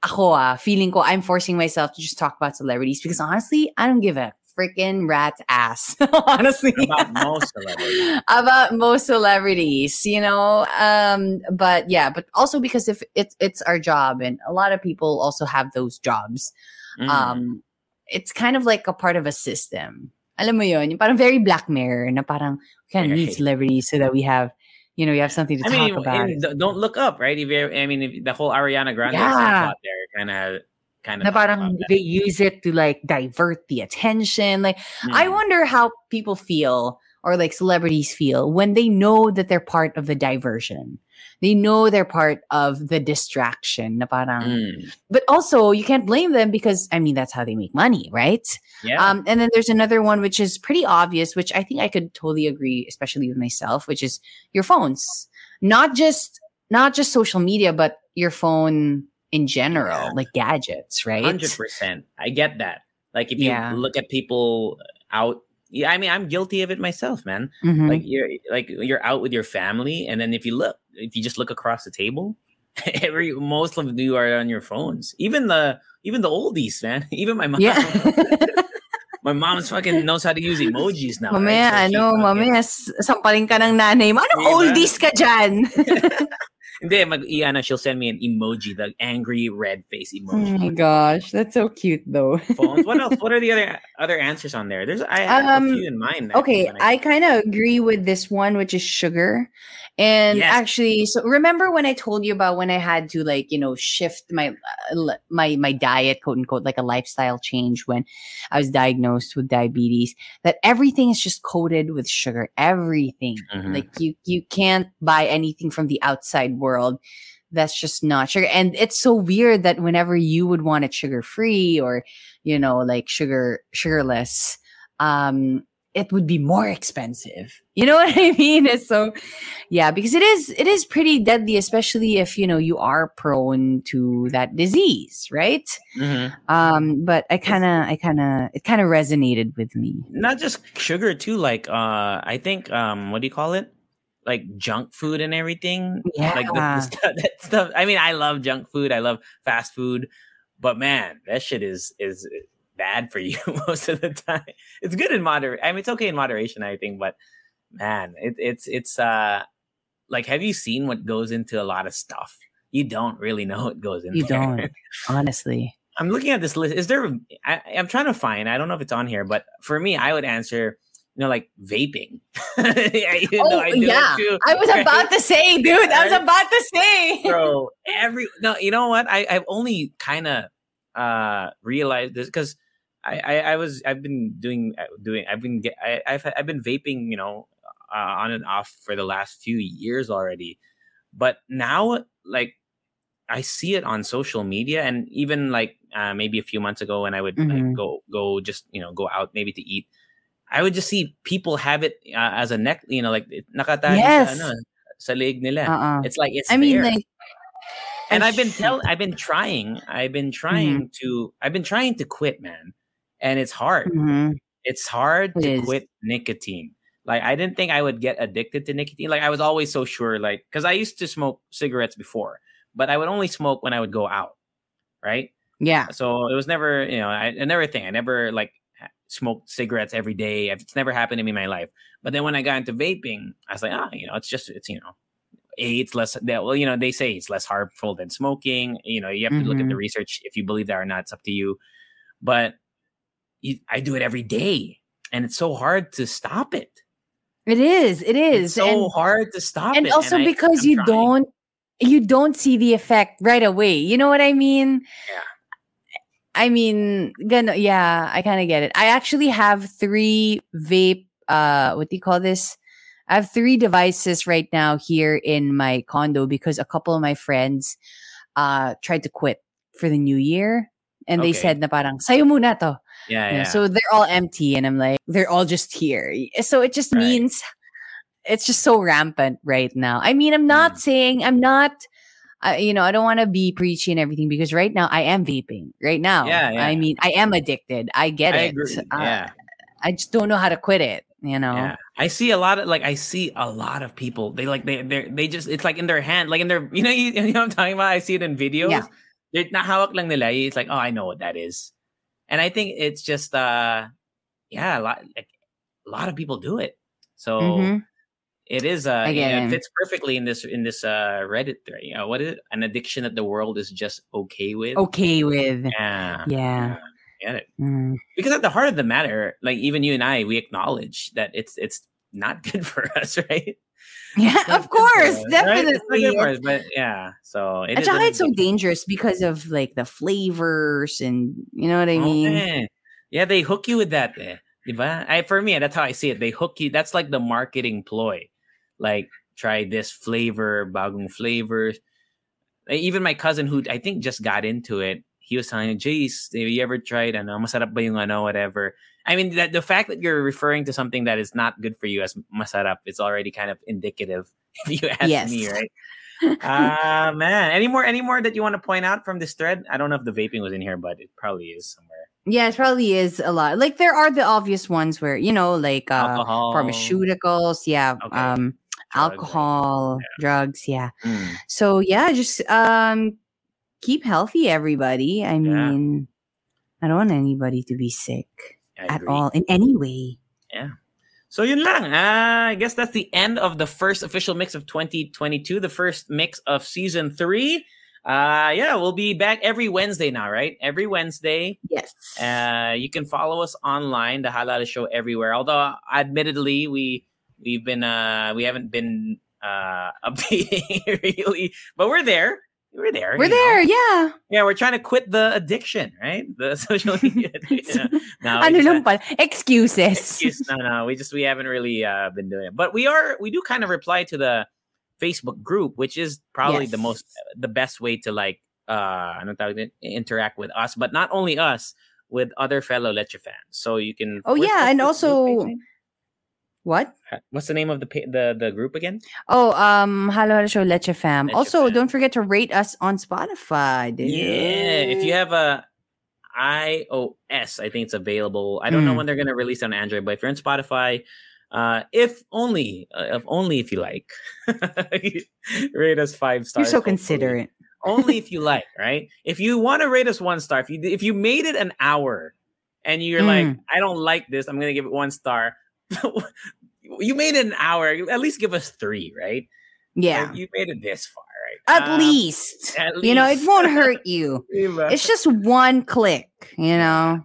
ako ah, feeling ko I'm forcing myself to just talk about celebrities because honestly, I don't give a freaking rat's ass. honestly. About most celebrities. About most celebrities, you know. Um, but yeah, but also because if it's it's our job and a lot of people also have those jobs. Mm. Um, it's kind of like a part of a system. Alam mo yun, yung parang very Black Mirror na parang we kind of need celebrities so that we have, you know, we have something to I talk mean, about. and don't look up, right? If you're, I mean, if the whole Ariana Grande Yeah. out there, kind of, kind na of. parang they use it to like divert the attention. Like Mm. I wonder how people feel or like celebrities feel when they know that they're part of the diversion. They know they're part of the distraction. Na parang, Mm. But also, you can't blame them because I mean that's how they make money, right? Yeah. Um, and then there's another one which is pretty obvious, which I think I could totally agree, especially with myself, which is your phones. Not just not just social media, but your phone in general, Yeah. like gadgets, right? Hundred percent. I get that. Like if you Yeah. look at people out, yeah. I mean, I'm guilty of it myself, man. Mhm. Like you're like you're out with your family, and then if you look, if you just look across the table, every most of you are on your phones. Even the even the oldies, man. Even my mom. yeah. my mom's fucking knows how to use emojis now. mamaya, right? So ano, mamaya, s- sampalin ka ng nanay mo. Anong Diba? oldies ka dyan? Hindi, mag Iana, she'll send me an emoji, the angry red face emoji. oh my gosh, that's so cute though. Phones. What else? What are the other other answers on there? There's I have Um, a few in mind. Okay, when I kind of agree with this one, which is sugar. And Yes. actually, so remember when I told you about when I had to like you know shift my uh, my my diet, quote unquote, like a lifestyle change when I was diagnosed with diabetes. That everything is just coated with sugar. Everything, Mhm. like you you can't buy anything from the outside world. World that's just not sugar. And it's so weird that whenever you would want it sugar free or, you know, like sugar, sugarless, um, it would be more expensive. You know what I mean? It's so, yeah, because it is, it is pretty deadly, especially if, you know, you are prone to that disease, right? Mhm. Um, but I kind of, I kind of, it kind of resonated with me. not just sugar too. Like uh, I think um, what do you call it? Like junk food and everything. Like the, the Yeah. stuff, that stuff. I mean, I love junk food. I love fast food, but man, that shit is is bad for you most of the time. It's good in moder. I mean, it's okay in moderation, I think, but man, it, it's it's uh like, have you seen what goes into a lot of stuff? You don't really know what goes in You there. don't, honestly. I'm looking at this list. Is there? I, I'm trying to find. I don't know if it's on here, but for me, I would answer. You know, like vaping. You know, oh, I yeah. too, I was right? about to say, dude, I was about to say. bro. Every no, you know what? I I've only kind of uh realized this because I, I I was I've been doing uh, doing I've been get I, I've I've been vaping you know uh, on and off for the last few years already, but now like I see it on social media and even like uh, maybe a few months ago when I would Mhm. like go go just you know go out maybe to eat, I would just see people have it uh, as a neck you know like nakatali Yes. sa ano sa leg nila. Uh-uh. It's like it's I mean, there. like, and I've been tell I've been trying I've been Mm-hmm. trying to I've been trying to quit man and it's hard Mhm. it's hard It to is. quit nicotine like I didn't think I would get addicted to nicotine like I was always so sure like cuz I used to smoke cigarettes before but I would only smoke when I would go out right yeah. so it was never you know I, I never think I never like smoked cigarettes every day it's never happened to me in my life but then when I got into vaping I was like ah you know it's just it's you know A, it's less that well, you know, they say it's less harmful than smoking. You know, you have to look at the Mhm. research if you believe that or not. It's up to you. But you, I do it every day, and it's so hard to stop it. It is. It It's so and hard to stop and it. also I- because I'm you trying. don't you don't see the effect right away. You know what I mean? Yeah. I mean, gonna, yeah, I kind of get it. I actually have three vape. Uh, what do you call this? I have three devices right now here in my condo because a couple of my friends uh tried to quit for the new year, and they Okay. said na parang sayo muna to. Yeah, Yeah, yeah. So they're all empty, and I'm like, they're all just here. So it just Right. means it's just so rampant right now. I mean, I'm not Mm. saying I'm not. Uh, you know, I don't want to be preachy and everything because right now I am vaping. Right now, Yeah, yeah. I mean, I am addicted. I get I it. agree. Uh, yeah. I just don't know how to quit it. You know. Yeah, I see a lot of like I see a lot of people. They like they they they just it's like in their hand, like in their you know you, you know what I'm talking about. I see it in videos. Yeah. They're nahawak lang nila. It's like oh I know what that is, and I think it's just uh yeah a lot like a lot of people do it. So Mhm. It is uh you know, it it. fits perfectly in this in this uh Reddit thread. You know what is it? An addiction that the world is just okay with. Okay with. Yeah. Yeah. Get it Mm. because at the heart of the matter, like even you and I, we acknowledge that it's it's not good for us, right? Yeah, of course, us, right? Definitely. It's- us, but yeah. So it is it's so dangerous because of like the flavors and you know what I Oh, mean. Yeah, they hook you with that. Eh. I, for me, that's how I see it. They hook you. That's like the marketing ploy. Like, try this flavor, bagong flavors. Like, even my cousin, who I think just got into it, he was telling me, have you ever tried, ano, masarap ba yung ano, whatever. I mean, that, the fact that you're referring to something that is not good for you as masarap is already kind of indicative, if you ask Yes. me, right? Ah man. Any more any more that you want to point out from this thread? I don't know if the vaping was in here, but it probably is somewhere. Yeah, it probably is a lot. Like there are the obvious ones where you know, like uh, Alcohol. pharmaceuticals, yeah, Okay. um, Alcohol, drugs, yeah. Mm. So yeah, just um, keep healthy, everybody. I Yeah. mean, I don't want anybody to be sick I at agree. all in any way. Yeah. So yun lang. Uh, I guess that's the end of the first official mix of 2022, the first mix of season three. Uh, yeah, we'll be back every Wednesday now, right? Every Wednesday. Yes. Uh, you can follow us online, the Halo Halo Show everywhere. Although, admittedly, we we've been uh we haven't been uh updating really, but we're there. We're there. We're you know. there, yeah. Yeah, we're trying to quit the addiction, right? The social media addiction. No, ano just- lang pala, excuses. excuse no no we just we haven't really uh been doing it but we are we do kind of reply to the facebook group which is probably the most the best way to like uh ano tawag din, interact with us but not only us with other fellow leche fans so you can Oh, yeah, and also-? What? What's the name of the the the group again Oh, um, Halo Halo Show Leche Fam. Leche also, Fam. don't forget to rate us on Spotify. Dude. yeah if you have a ios i think it's available i don't know Mm. when they're going to release it on android but if you're on spotify uh if only uh, if only if you like rate us five stars. You're so hopefully. considerate. only if you like, right? If you want to rate us one star, if you if you made it an hour and you're like, Mm. I don't like this, I'm gonna give it one star. you made it an hour, at least give us three, right? Yeah. Like, you made it this far, right? At Um, least. at You know, it won't hurt you. It's just one click, you know?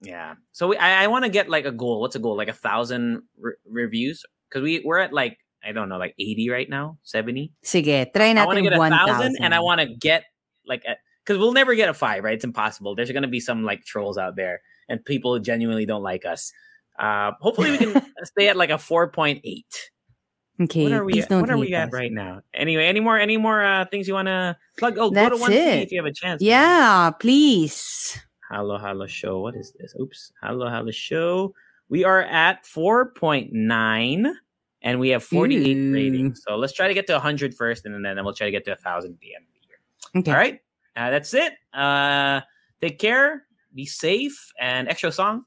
yeah. So we, I, I want to get like a goal. What's a goal? Like a thousand re- reviews? Because we we're at like I don't know, like eighty right now, seventy. Sige, try I want to get a thousand, and I want to get like because we'll never get a five, right? It's impossible. There's gonna be some like trolls out there, and people genuinely don't like us. Uh, hopefully, we can stay at like a four point eight. Okay, What are we? At, what are we at right now? Anyway, any more? Any more uh, things you want to plug? Oh, go to That's one it. if you have a chance. Yeah, please. Halo, halo, show. What is this? Oops. Halo, halo, show. We are at 4.9 and we have 48 Ooh. ratings. So let's try to get to 100 first and then we'll try to get to 1,000 at the end of the year. Okay. All right. Uh, that's it. Uh, take care. Be safe. And extra song.